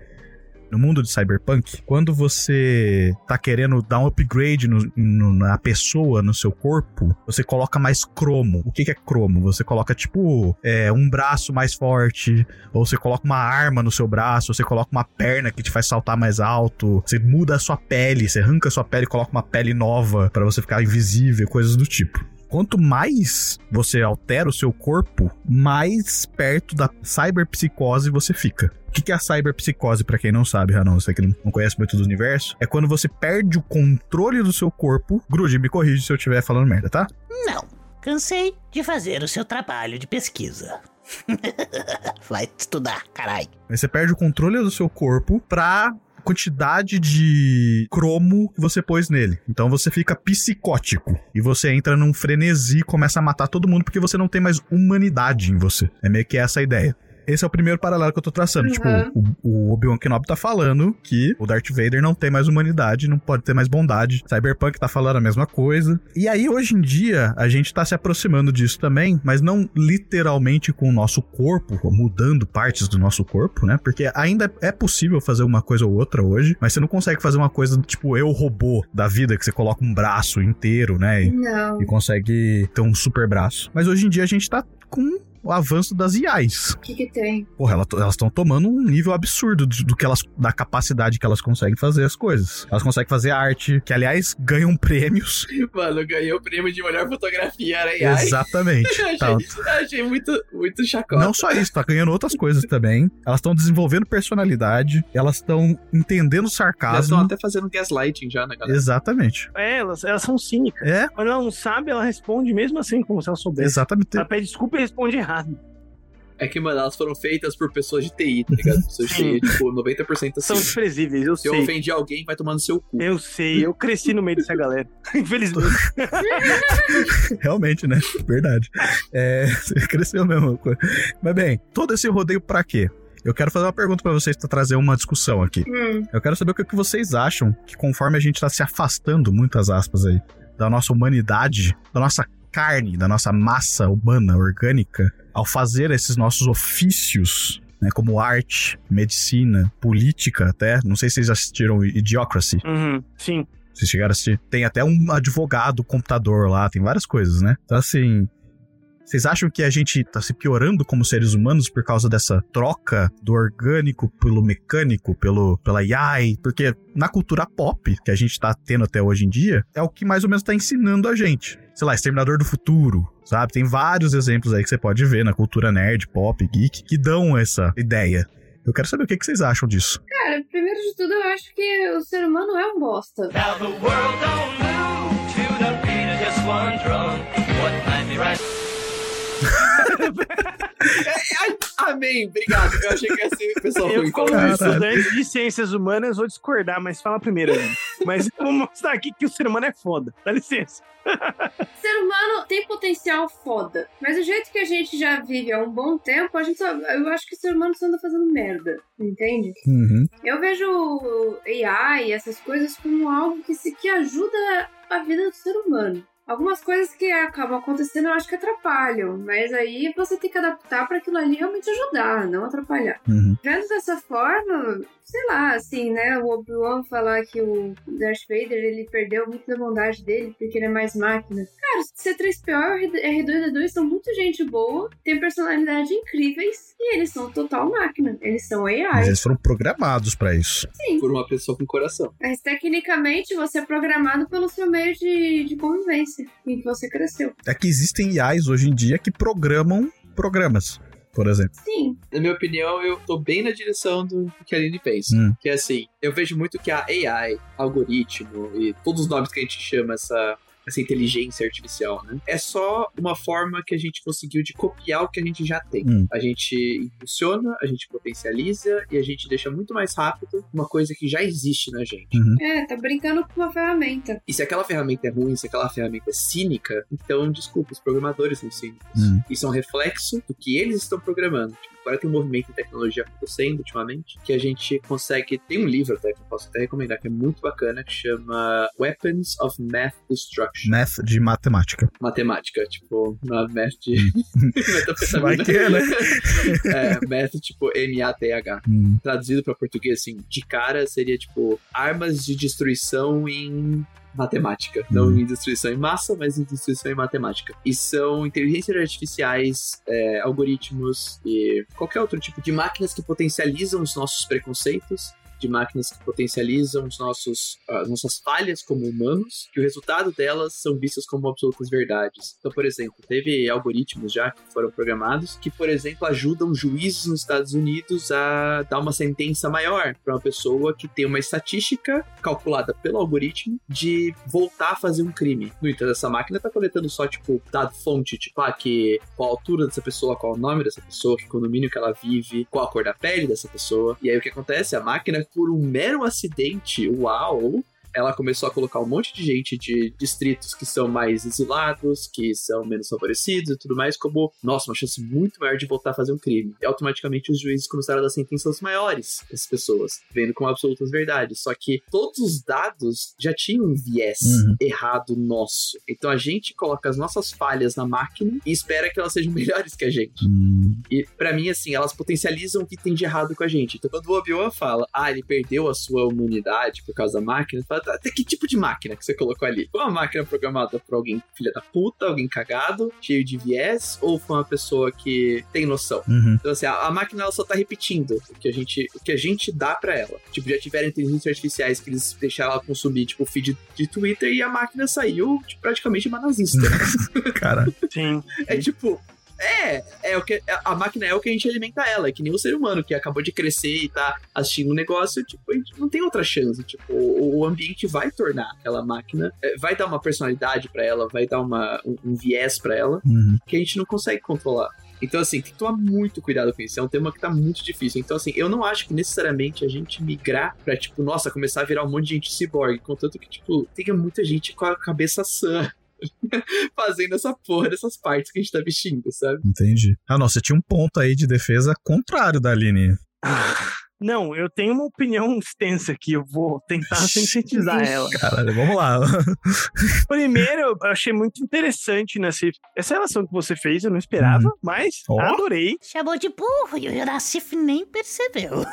No mundo de cyberpunk, quando você tá querendo dar um upgrade no- no- na pessoa, no seu corpo, você coloca mais cromo. O que, que é cromo? Você coloca, tipo, é, um braço mais forte, ou você coloca uma arma no seu braço, ou você coloca uma perna que te faz saltar mais alto, você muda a sua pele, você arranca a sua pele e coloca uma pele nova pra você ficar invisível, coisas do tipo. Quanto mais você altera o seu corpo, mais perto da cyberpsicose você fica. O que que é a cyberpsicose, pra quem não sabe, Ranon? Você que não conhece muito do universo? É quando você perde o controle do seu corpo. Grude, me corrige se eu estiver falando merda, tá? Não. Cansei de fazer o seu trabalho de pesquisa. Vai estudar, carai. Aí você perde o controle do seu corpo pra quantidade de cromo que você pôs nele. Então você fica psicótico. E você entra num frenesi e começa a matar todo mundo porque você não tem mais humanidade em você. É meio que essa a ideia. Esse é o primeiro paralelo que eu tô traçando. Uhum. Tipo, o, o Obi-Wan Kenobi tá falando que o Darth Vader não tem mais humanidade, não pode ter mais bondade. Cyberpunk tá falando a mesma coisa. E aí, hoje em dia, a gente tá se aproximando disso também, mas não literalmente com o nosso corpo, mudando partes do nosso corpo, né? Porque ainda é possível fazer uma coisa ou outra hoje, mas você não consegue fazer uma coisa tipo eu robô da vida, que você coloca um braço inteiro, né? E, Não. e consegue ter um super braço. Mas hoje em dia a gente tá com o avanço das IAs. O que que tem? Porra, ela- elas estão tomando um nível absurdo do, do que elas, da capacidade que elas conseguem fazer as coisas. Elas conseguem fazer arte, que aliás ganham prêmios. Mano, eu ganhei o prêmio de melhor fotografia, era AI. Exatamente. achei, Tá. achei muito, muito chacota. Não só isso, tá ganhando outras coisas também. Elas estão desenvolvendo personalidade, elas estão entendendo Já estão sarcasmo. até fazendo gaslighting já, né, galera? Exatamente. É, elas, elas são cínicas. É. Quando ela não sabe, ela responde mesmo assim, como se ela soubesse. Exatamente. Ela pede desculpa e responde errado. É que, mano, elas foram feitas por pessoas de TI, tá ligado? Pessoas de TI, tipo, 90% assim. São desprezíveis, eu Se eu sei. ofendi alguém, vai tomar no seu cu. Eu sei, eu cresci no meio dessa galera. Infelizmente. Realmente, né? Verdade. É, você cresceu mesmo. Mas bem, todo esse rodeio pra quê? Eu quero fazer uma pergunta pra vocês pra trazer uma discussão aqui. Hum. Eu quero saber o que que vocês acham que conforme a gente tá se afastando, muitas aspas aí, da nossa humanidade, da nossa carne, da nossa massa humana, orgânica, ao fazer esses nossos ofícios, né, como arte, medicina, política até, não sei se vocês assistiram Idiocracy. Uhum, sim. Vocês chegaram a assistir? Tem até um advogado, computador lá, tem várias coisas, né? Então, assim. Vocês acham que a gente tá se piorando como seres humanos por causa dessa troca do orgânico pelo mecânico, pelo, pela AI? Porque na cultura pop que a gente tá tendo até hoje em dia, é o que mais ou menos tá ensinando a gente. Sei lá, Exterminador do Futuro, sabe? Tem vários exemplos aí que você pode ver na cultura nerd, pop, geek, que dão essa ideia. Eu quero saber o que, que vocês acham disso. Cara, primeiro de tudo, eu acho que o ser humano é um bosta. Now the world don't move to the beat of just one drum. What might be right? Ai, amém, obrigado. Eu achei que ia ser pessoal Eu, ruim como estudante de ciências humanas, vou discordar, mas fala primeiro. gente. Mas eu vou mostrar aqui que o ser humano é foda. Dá licença. ser humano tem potencial foda. Mas do jeito que a gente já vive há um bom tempo, a gente só, eu acho que o ser humano só anda fazendo merda. Entende? Uhum. Eu vejo AI e essas coisas como algo que, se, que ajuda a vida do ser humano. Algumas coisas que acabam acontecendo eu acho que atrapalham, mas aí você tem que adaptar para aquilo ali realmente ajudar, não atrapalhar. Uhum. Vendo dessa forma, sei lá, assim, né? O Obi-Wan falar que o Darth Vader ele perdeu muito da bondade dele porque ele é mais máquina. Cara, C3PO e R2D2 são muito gente boa, têm personalidade incríveis e eles são total máquina. Eles são Mas AI. eles foram programados pra isso. Sim. Por uma pessoa com coração. Mas tecnicamente você é programado pelo seu meio de, de convivência em que você cresceu. É que existem IAs hoje em dia que programam programas, por exemplo. Sim. Na minha opinião, eu tô bem na direção do que a Aline fez. Hum. Que é assim, eu vejo muito que a AI, algoritmo e todos os nomes que a gente chama essa essa inteligência artificial, né? É só uma forma que a gente conseguiu de copiar o que a gente já tem. Hum. A gente impulsiona, a gente potencializa e a gente deixa muito mais rápido uma coisa que já existe na gente. Uhum. É, tá brincando com uma ferramenta. E se aquela ferramenta é ruim, se aquela ferramenta é cínica, então, desculpa, os programadores são cínicos. Hum. Isso é um reflexo do que eles estão programando. Tipo, agora tem um movimento em tecnologia acontecendo ultimamente, que a gente consegue. Tem um livro até que eu posso até recomendar, que é muito bacana, que chama Weapons of Math Destruction. Math de matemática. Matemática, tipo, é math de. Vai que né? é, math tipo M-A-T-H. Hum. Traduzido pra português, assim, de cara seria tipo armas de destruição em matemática. Não em destruição em massa, mas em destruição em matemática. E são inteligências artificiais, é, algoritmos e qualquer outro tipo de máquinas que potencializam os nossos preconceitos. De máquinas que potencializam os nossos, as nossas falhas como humanos, que o resultado delas são vistas como absolutas verdades. Então, por exemplo, teve algoritmos já que foram programados que, por exemplo, ajudam juízes nos Estados Unidos a dar uma sentença maior para uma pessoa que tem uma estatística calculada pelo algoritmo de voltar a fazer um crime. No entanto, essa máquina tá coletando só, tipo, dado fonte, tipo, ah, que, qual a altura dessa pessoa, qual o nome dessa pessoa, que condomínio que ela vive, qual a cor da pele dessa pessoa. E aí o que acontece? A máquina, por um mero acidente, uau, ela começou a colocar um monte de gente de distritos que são mais exilados, que são menos favorecidos e tudo mais, como, nossa, uma chance muito maior de voltar a fazer um crime. E automaticamente os juízes começaram a dar sentenças maiores para essas pessoas, vendo como absolutas verdades. Só que todos os dados já tinham um viés Uhum. errado nosso. Então a gente coloca as nossas falhas na máquina e espera que elas sejam melhores que a gente. Hum. E pra mim, assim, elas potencializam o que tem de errado com a gente. Então, quando o Obi-Wan fala, ah, ele perdeu a sua imunidade por causa da máquina, fala, até que tipo de máquina que você colocou ali? Foi uma máquina programada por alguém filha da puta, alguém cagado, cheio de viés, ou foi uma pessoa que tem noção? Uhum. Então, assim, a, a máquina ela só tá repetindo o que a gente, o que a gente dá pra ela. Tipo, já tiveram inteligências artificiais que eles deixaram ela consumir, tipo, o feed de Twitter e a máquina saiu tipo, praticamente uma nazista. Cara. Sim. É tipo. É, é o que a máquina é o que a gente alimenta ela, é que nem o ser humano que acabou de crescer e tá assistindo um negócio, tipo, a gente não tem outra chance, tipo, o, o ambiente vai tornar aquela máquina, é, vai dar uma personalidade pra ela, vai dar uma, um, um viés pra ela, Uhum. que a gente não consegue controlar. Então, assim, tem que tomar muito cuidado com isso. É um tema que tá muito difícil. Então, assim, eu não acho que necessariamente a gente migrar pra, tipo, nossa, começar a virar um monte de gente ciborgue. Contanto que, tipo, tenha muita gente com a cabeça sã fazendo essa porra dessas partes que a gente tá vestindo, sabe? Entendi. Ah, não, você tinha um ponto aí de defesa contrário da Aline. Não, eu tenho uma opinião extensa aqui, eu vou tentar sintetizar ela. Caralho, vamos lá. Primeiro, eu achei muito interessante nessa essa relação que você fez, eu não esperava, mas Ó. adorei. Chamou de burro e o Nassif nem percebeu.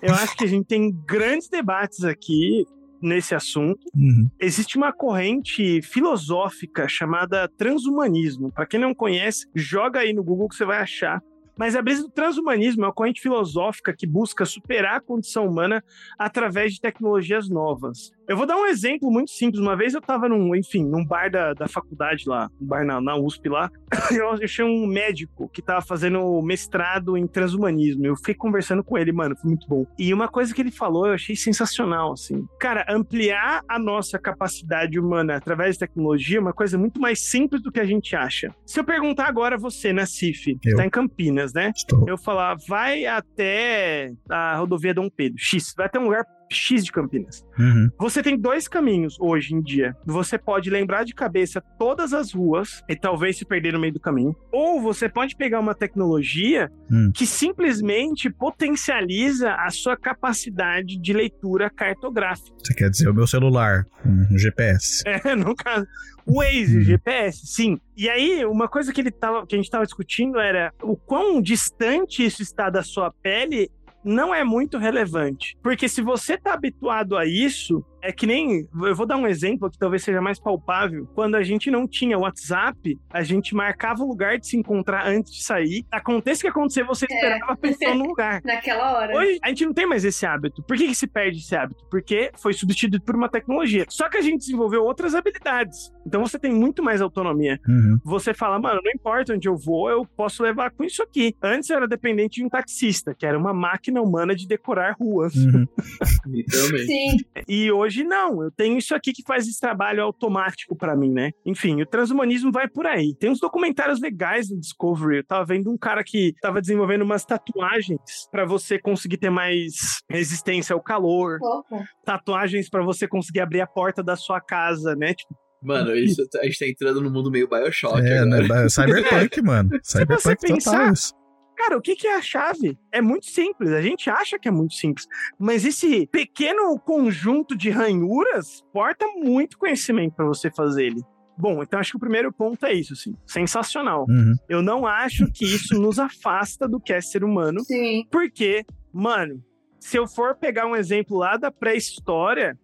Eu acho que a gente tem grandes debates aqui nesse assunto. Uhum. Existe uma corrente filosófica chamada transhumanismo. Para quem não conhece, joga aí no Google que você vai achar. Mas a brisa do transhumanismo é uma corrente filosófica que busca superar a condição humana através de tecnologias novas. Eu vou dar um exemplo muito simples. Uma vez eu tava num, enfim, num bar da, da faculdade lá, um bar na, na USP lá, eu achei um médico que tava fazendo mestrado em transhumanismo. Eu fiquei conversando com ele, mano, foi muito bom. E uma coisa que ele falou eu achei sensacional, assim. Cara, ampliar a nossa capacidade humana através de tecnologia é uma coisa muito mais simples do que a gente acha. Se eu perguntar agora a você, né, Cif, que tá em Campinas, né? Estou. Eu falar, vai até a rodovia Dom Pedro, X, vai até um lugar X de Campinas. Uhum. Você tem dois caminhos hoje em dia. Você pode lembrar de cabeça todas as ruas e talvez se perder no meio do caminho. Ou você pode pegar uma tecnologia Hum. que simplesmente potencializa a sua capacidade de leitura cartográfica. Você quer dizer o meu celular, um GPS. É, no caso. O Waze, GPS, sim. E aí, uma coisa que, ele tava, que a gente estava discutindo era o quão distante isso está da sua pele não é muito relevante. Porque se você tá habituado a isso, é que nem. Eu vou dar um exemplo que talvez seja mais palpável. Quando a gente não tinha WhatsApp, a gente marcava o lugar de se encontrar antes de sair. Aconteça o que acontecer, você esperava a pessoa no lugar. Naquela hora. Hoje a gente não tem mais esse hábito. Por que, que se perde esse hábito? Porque foi substituído por uma tecnologia. Só que a gente desenvolveu outras habilidades. Então você tem muito mais autonomia. Uhum. Você fala, mano, não importa onde eu vou, eu posso levar com isso aqui. Antes eu era dependente de um taxista, que era uma máquina humana de decorar ruas. Uhum. Literalmente. Sim. E hoje Hoje não, eu tenho isso aqui que faz esse trabalho automático pra mim, né? Enfim, o transhumanismo vai por aí. Tem uns documentários legais no Discovery. Eu tava vendo um cara que tava desenvolvendo umas tatuagens pra você conseguir ter mais resistência ao calor, tatuagens pra você conseguir abrir a porta da sua casa, né? Tipo, Mano, isso, a gente tá entrando no mundo meio Bioshock. É, agora. né? Cyberpunk, mano. Se você Cyberpunk pensar, isso. cara, o que, que é a chave? É muito simples. A gente acha que é muito simples. Mas esse pequeno conjunto de ranhuras porta muito conhecimento pra você fazer ele. Bom, então acho que o primeiro ponto é isso, assim. Sensacional. Uhum. Eu não acho que isso nos afasta do que é ser humano. Sim. Porque, mano, se eu for pegar um exemplo lá da pré-história,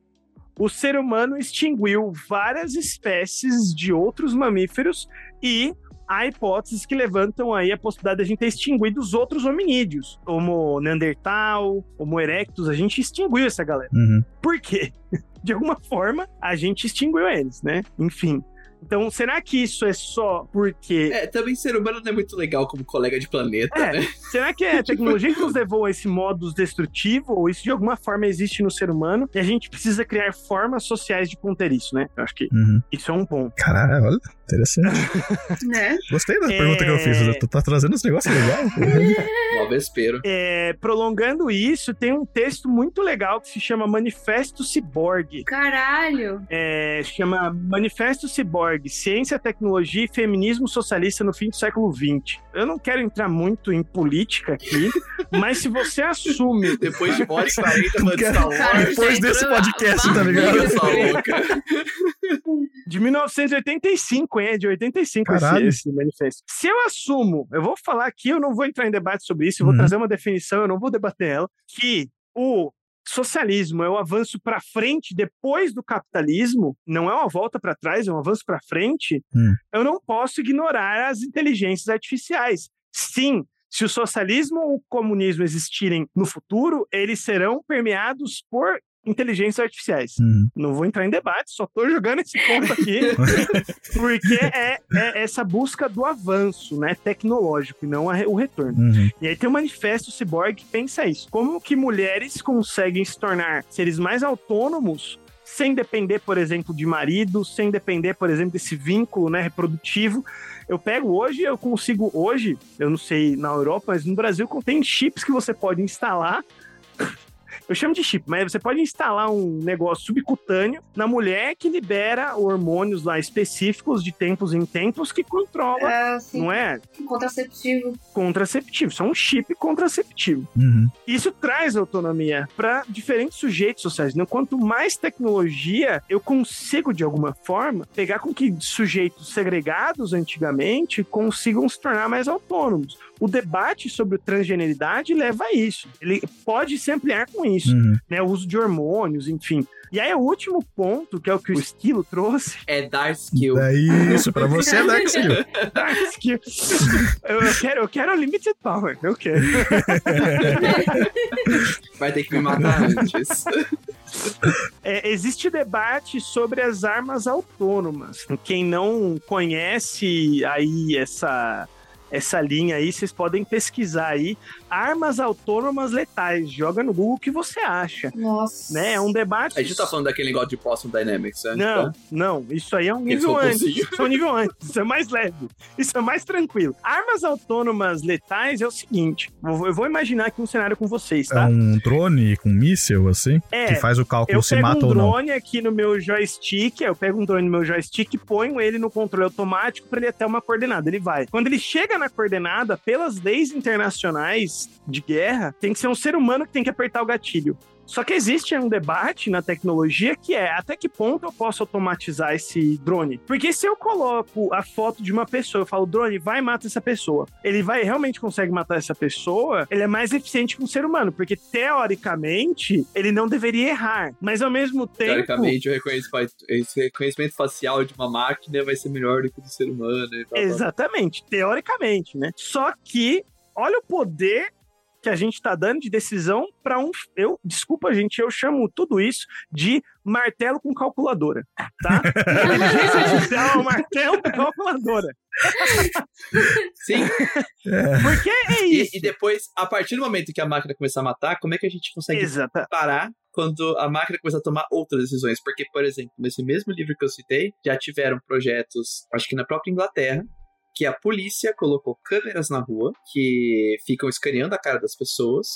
o ser humano extinguiu várias espécies de outros mamíferos e há hipóteses que levantam aí a possibilidade de a gente ter extinguido os outros hominídeos. Homo Neandertal, Homo erectus, a gente extinguiu essa galera. Uhum. Por quê? De alguma forma, a gente extinguiu eles, né? Enfim. Então, será que isso é só porque. É, também ser humano não é muito legal como colega de planeta, É, né? será que é a tecnologia que nos levou a esse modus destrutivo, ou isso de alguma forma existe no ser humano, e a gente precisa criar formas sociais de conter isso, né? Eu acho que Uhum. isso é um ponto. Caralho, olha, interessante. Né? Gostei da É. pergunta que eu fiz. Tu tá trazendo uns negócios legais. Mó vespeiro. É, prolongando isso, tem um texto muito legal que se chama Manifesto Ciborgue. Caralho. É, chama Manifesto Ciborgue, Ciência, Tecnologia e Feminismo Socialista no fim do século XX. Eu não quero entrar muito em política aqui, mas se você assume... Depois de uma hora e 40 falando de Star Cara, Wars. Depois desse podcast, tá ligado? De 1985, hein? É de 85 esse, Caralho. esse manifesto. Se eu assumo, eu vou falar aqui, eu não vou entrar em debate sobre isso, eu vou Uhum. trazer uma definição, eu não vou debater ela, que o socialismo é o avanço para frente depois do capitalismo, não é uma volta para trás, é um avanço para frente, Hum. eu não posso ignorar as inteligências artificiais. Sim, se o socialismo ou o comunismo existirem no futuro, eles serão permeados por inteligências artificiais. Uhum. Não vou entrar em debate, só tô jogando esse ponto aqui, porque é, é essa busca do avanço né, tecnológico e não a o retorno. Uhum. E aí tem o manifesto Cyborg que pensa isso. Como que mulheres conseguem se tornar seres mais autônomos sem depender, por exemplo, de marido, sem depender, por exemplo, desse vínculo né, reprodutivo. Eu pego hoje, eu consigo hoje, eu não sei na Europa, mas no Brasil tem chips que você pode instalar eu chamo de chip, mas você pode instalar um negócio subcutâneo na mulher que libera hormônios lá específicos de tempos em tempos que controla, É, assim, não é? contraceptivo. Contraceptivo, isso é um chip contraceptivo. Uhum. Isso traz autonomia para diferentes sujeitos sociais. Né? Quanto mais tecnologia eu consigo, de alguma forma, pegar com que sujeitos segregados antigamente consigam se tornar mais autônomos. O debate sobre transgeneridade leva a isso. Ele pode se ampliar com isso, Uhum. né? O uso de hormônios, enfim. E aí, o último ponto, que é o que o Esquilo trouxe, É Dark Skill. Daí, isso, pra você é Dark Skill. Dark Skill. eu, eu quero, eu quero Limited Power, eu quero. Vai ter que me matar antes. É, existe debate sobre as armas autônomas. Quem não conhece aí essa essa linha aí, vocês podem pesquisar aí. Armas autônomas letais. Joga no Google o que você acha. Nossa. Né? É um debate. A gente tá falando daquele negócio de Possum Dynamics, né? Não, não, isso aí é um nível antes. Isso é um nível antes. Isso é mais leve. Isso é mais tranquilo. Armas autônomas letais é o seguinte: eu eu vou imaginar aqui um cenário com vocês, É tá? um drone com míssel, assim, É, que faz o cálculo Eu se pego mata um ou não. drone aqui no meu joystick, eu pego um drone no meu joystick, ponho ele no controle automático para ele até uma coordenada. Ele vai. Quando ele chega na coordenada, pelas leis internacionais de guerra, tem que ser um ser humano que tem que apertar o gatilho. Só que existe um debate na tecnologia que é até que ponto eu posso automatizar esse drone? Porque se eu coloco a foto de uma pessoa, eu falo, drone, vai e mata essa pessoa. Ele vai realmente consegue matar essa pessoa, ele é mais eficiente que um ser humano, porque teoricamente ele não deveria errar. Mas ao mesmo tempo. Teoricamente, o reconhecimento, esse reconhecimento facial de uma máquina vai ser melhor do que o do ser humano. E tal. Exatamente, teoricamente, né? Só que olha o poder que a gente tá dando de decisão para um. Eu, desculpa, gente, eu chamo tudo isso de martelo com calculadora, tá? Inteligência artificial é um martelo com calculadora. Sim. Porque é E, isso. e depois, a partir do momento que a máquina começar a matar, como é que a gente consegue Exata. parar quando a máquina começa a tomar outras decisões. Porque, por exemplo, nesse mesmo livro que eu citei, já tiveram projetos, acho que na própria Inglaterra, que a polícia colocou câmeras na rua que ficam escaneando a cara das pessoas.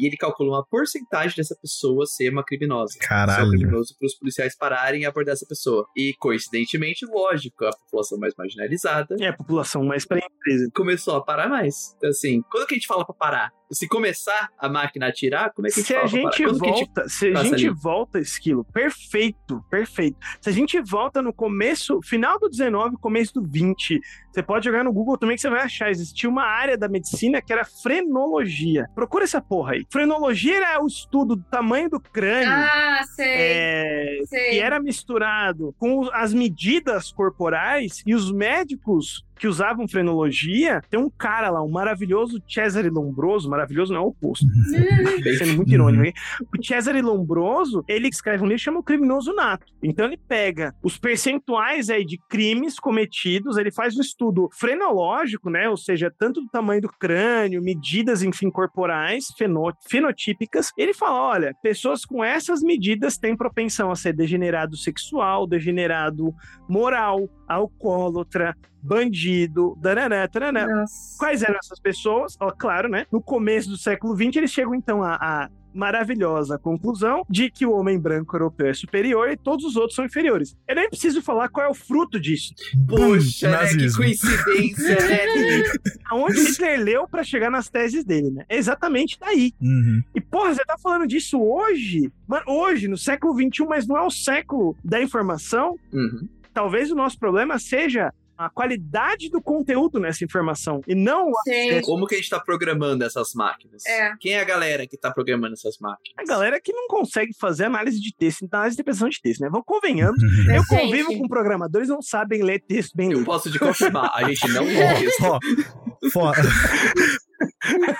E ele calcula uma porcentagem dessa pessoa ser uma criminosa. Caralho. Ser um criminoso para os policiais pararem e abordar essa pessoa. E, coincidentemente, lógico, a população mais marginalizada É a população mais pra empresa. começou a parar mais. Então, assim, quando que a gente fala pra parar? Se começar a máquina a atirar, como é que a gente Se a gente parar? Quando que volta, se a gente ali? volta, Esquilo, perfeito, perfeito. Se a gente volta no começo, final do 19, começo do 20, você pode jogar no Google também que você vai achar. Existia uma área da medicina que era frenologia. Procura essa porra aí. Frenologia era o estudo do tamanho do crânio. Ah, sei. é, sei. que era misturado com as medidas corporais e os médicos que usavam frenologia, tem um cara lá, um maravilhoso Cesare Lombroso, maravilhoso não é o oposto, sendo muito irônico, hein? O Cesare Lombroso, ele escreve um livro chama O Criminoso Nato. Então ele pega os percentuais aí de crimes cometidos, ele faz um estudo frenológico, né? Ou seja, tanto do tamanho do crânio, medidas, enfim, corporais, fenotípicas. Ele fala: olha, pessoas com essas medidas têm propensão a ser degenerado sexual, degenerado moral, alcoólatra, bandido, dananã, tananã. Quais eram essas pessoas? Ó, claro, né? No começo do século XX, eles chegam então à, à maravilhosa conclusão de que o homem branco europeu é superior e todos os outros são inferiores. Eu nem preciso falar qual é o fruto disso. Poxa, né? Que coincidência, né? Aonde Hitler leu pra chegar nas teses dele, né? É exatamente daí. Uhum. E, porra, você tá falando disso hoje? Mano, hoje, no século XXI, mas não é o século da informação. Uhum. Talvez o nosso problema seja a qualidade do conteúdo nessa informação e não o acesso. Como que a gente tá programando essas máquinas? É. Quem é a galera que tá programando essas máquinas? A galera que não consegue fazer análise de texto, análise de interpretação de texto, né? Vamos convenhamos. Uhum. Eu Mas, convivo gente- com programadores que não sabem ler texto bem Eu lido. posso te confirmar, a gente não lê isso. Ó, fo-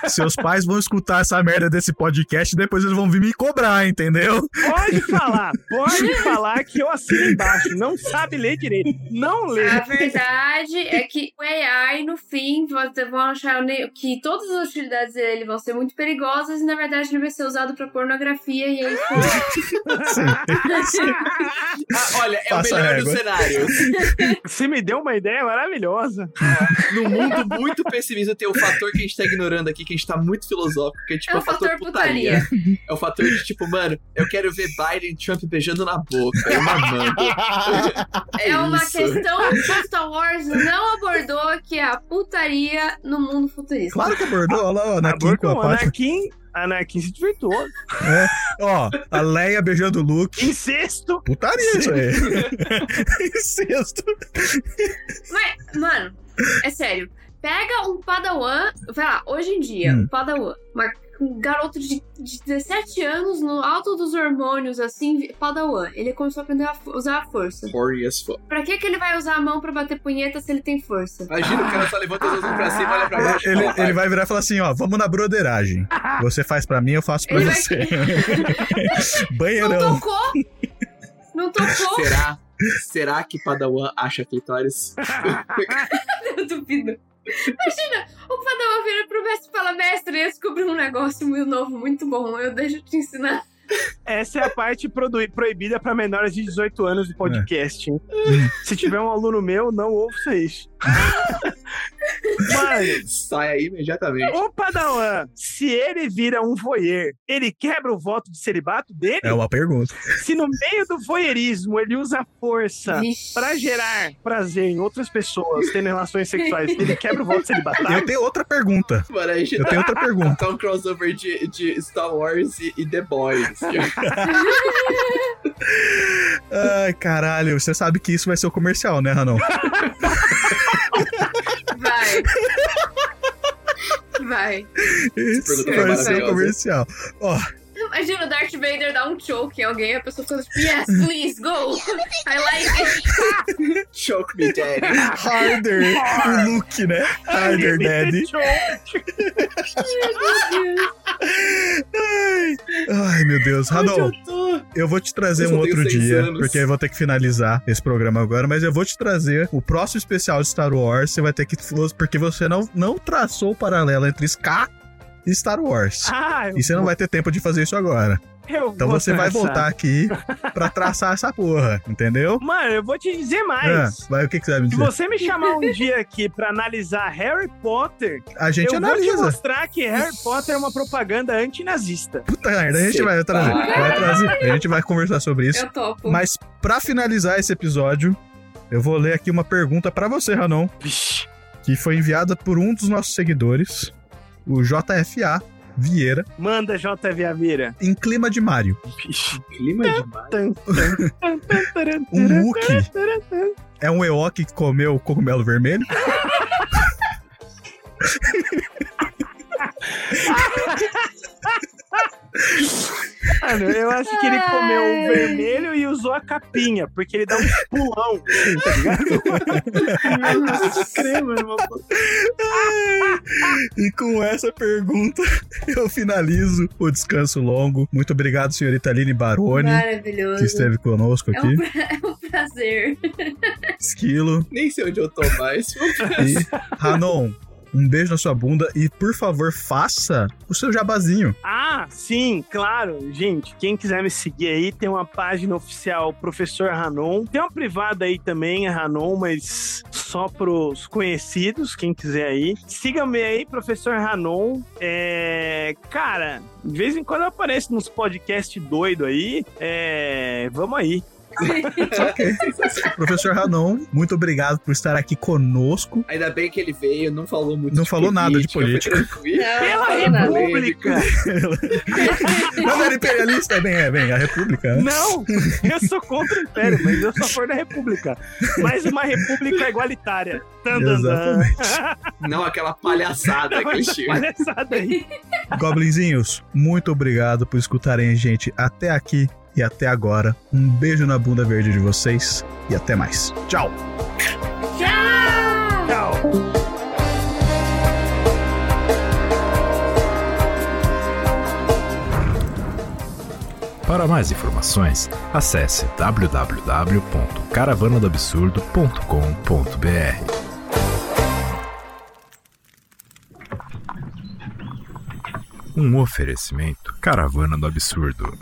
Seus pais vão escutar essa merda desse podcast e depois eles vão vir me cobrar, entendeu? Pode falar, pode falar que eu assino embaixo. Não sabe ler direito. Não lê. A verdade é que o AI, no fim, vocês vão achar que todas as utilidades dele vão ser muito perigosas e, na verdade, ele vai ser usado pra pornografia e é isso. Ah, olha, é Passa o melhor dos cenários. Você me deu uma ideia maravilhosa. No mundo muito pessimista tem o fator que a gente tá ignorando aqui, que a gente tá muito filosófico, que é tipo É o o fator, fator putaria. É o fator de tipo, mano, eu quero ver Biden e Trump beijando na boca, eu mamando. É, É uma isso. questão que Star Wars não abordou, que é a putaria no mundo futurista. Claro que abordou, olha lá, o Anakin com a. Anakin, Anakin se desvirtuou. É. Ó, a Leia beijando o Luke. Incesto. Putaria isso aí. Incesto. Mas, mano, é sério. Pega um padawan, vai lá, hoje em dia, Hum. um padawan, uma- um garoto de, de 17 anos, no alto dos hormônios, assim, padawan. Ele começou a aprender a usar a força. As fuck. Pra que que ele vai usar a mão pra bater punheta se ele tem força? Imagina o cara só levanta as mãos pra cima, olha pra baixo. Ele, ele vai virar e falar assim, ó, vamos na broderagem. Você faz pra mim, eu faço pra Ele vai- você. Não Banheirão. tocou? Não tocou? Será? Será que Padawan acha clitóris? Eu duvido. Imagina, o Padawan vira pro mestre e fala, mestre, eu descobri um negócio muito novo, muito bom, eu deixo te ensinar. Essa é a parte proibida pra menores de 18 anos do podcast. Hum. Se tiver um aluno meu, não ouça isso. Mano, Sai aí imediatamente. o Padawan, se ele vira um voyeur, ele quebra o voto de celibato dele? É uma pergunta. Se no meio do voyeurismo ele usa força pra gerar prazer em outras pessoas tendo relações sexuais, ele quebra o voto Eu celibatário? tenho outra pergunta. Mano, a gente Eu tenho outra pergunta. tá um crossover de, de Star Wars e, e The Boys. Ai, caralho, você sabe que isso vai ser o comercial, né, Ranão? Vai. Isso pergunta vai foi maravilhosa. comercial. Ó, Imagina o Darth Vader dar um choke em alguém e a pessoa fica tipo, yes, please, go. I like it. Choke me, daddy. harder. O look, né? Harder, daddy. Ai, ai, meu Deus. Ranão, eu vou te trazer um outro dia, anos. porque eu vou ter que finalizar esse programa agora, mas eu vou te trazer o próximo especial de Star Wars. Você vai ter que. Porque você não, não traçou o paralelo entre Ska Star Wars. Ah, e você não vou- vai ter tempo de fazer isso agora. Eu Então vou você vai traçar. voltar aqui pra traçar essa porra, entendeu? Mano, eu vou te dizer Ah, mais. vai, o que, que você vai me Se dizer? você me chamar um dia aqui pra analisar Harry Potter, A gente eu vou analisa. te mostrar que Harry Potter é uma propaganda antinazista. Puta merda, a gente vai trazer, vai trazer. A gente vai conversar sobre isso. Eu topo. Mas pra finalizar esse episódio, eu vou ler aqui uma pergunta pra você, Ranon, que foi enviada por um dos nossos seguidores, o JFA Vieira, Manda JV Vieira. em clima de Mario. Clima de Mario. Um Wookie é um Ewok que comeu cogumelo vermelho? Mano, eu acho que ele comeu o vermelho e usou a capinha, porque ele dá um pulão, tá ligado? Nossa, crema, irmão. E com essa pergunta, eu finalizo o descanso longo. Muito obrigado, senhorita Aline Baroni, que esteve conosco É aqui. um, pra- é um prazer. Esquilo. Nem sei onde eu tô mais. E Ranon, um beijo na sua bunda e, por favor, faça o seu jabazinho. Ah, sim, claro. Gente, quem quiser me seguir aí, tem uma página oficial Professor Ranon. Tem uma privada aí também, é Ranon, mas só pros conhecidos, quem quiser aí. Siga-me aí, Professor Ranon. É... Cara, de vez em quando eu apareço nos podcasts doido aí. É... Vamos aí. Ok. Professor Ranon, muito obrigado por estar aqui conosco. Ainda bem que ele veio, não falou muito Não de falou nada de política. Pela. República! Não era imperialista, é bem, é bem, a República. Não, eu sou contra o Império, mas eu sou a favor da República. Mas uma República igualitária. Exatamente. Não aquela palhaçada que ele tinha. Palhaçada aí. Goblinzinhos, muito obrigado por escutarem a gente até aqui e até agora. Um beijo na bunda verde de vocês e até mais. Tchau! Tchau. Para mais informações, acesse www.caravanadoabsurdo.com.br. Um oferecimento Caravana do Absurdo.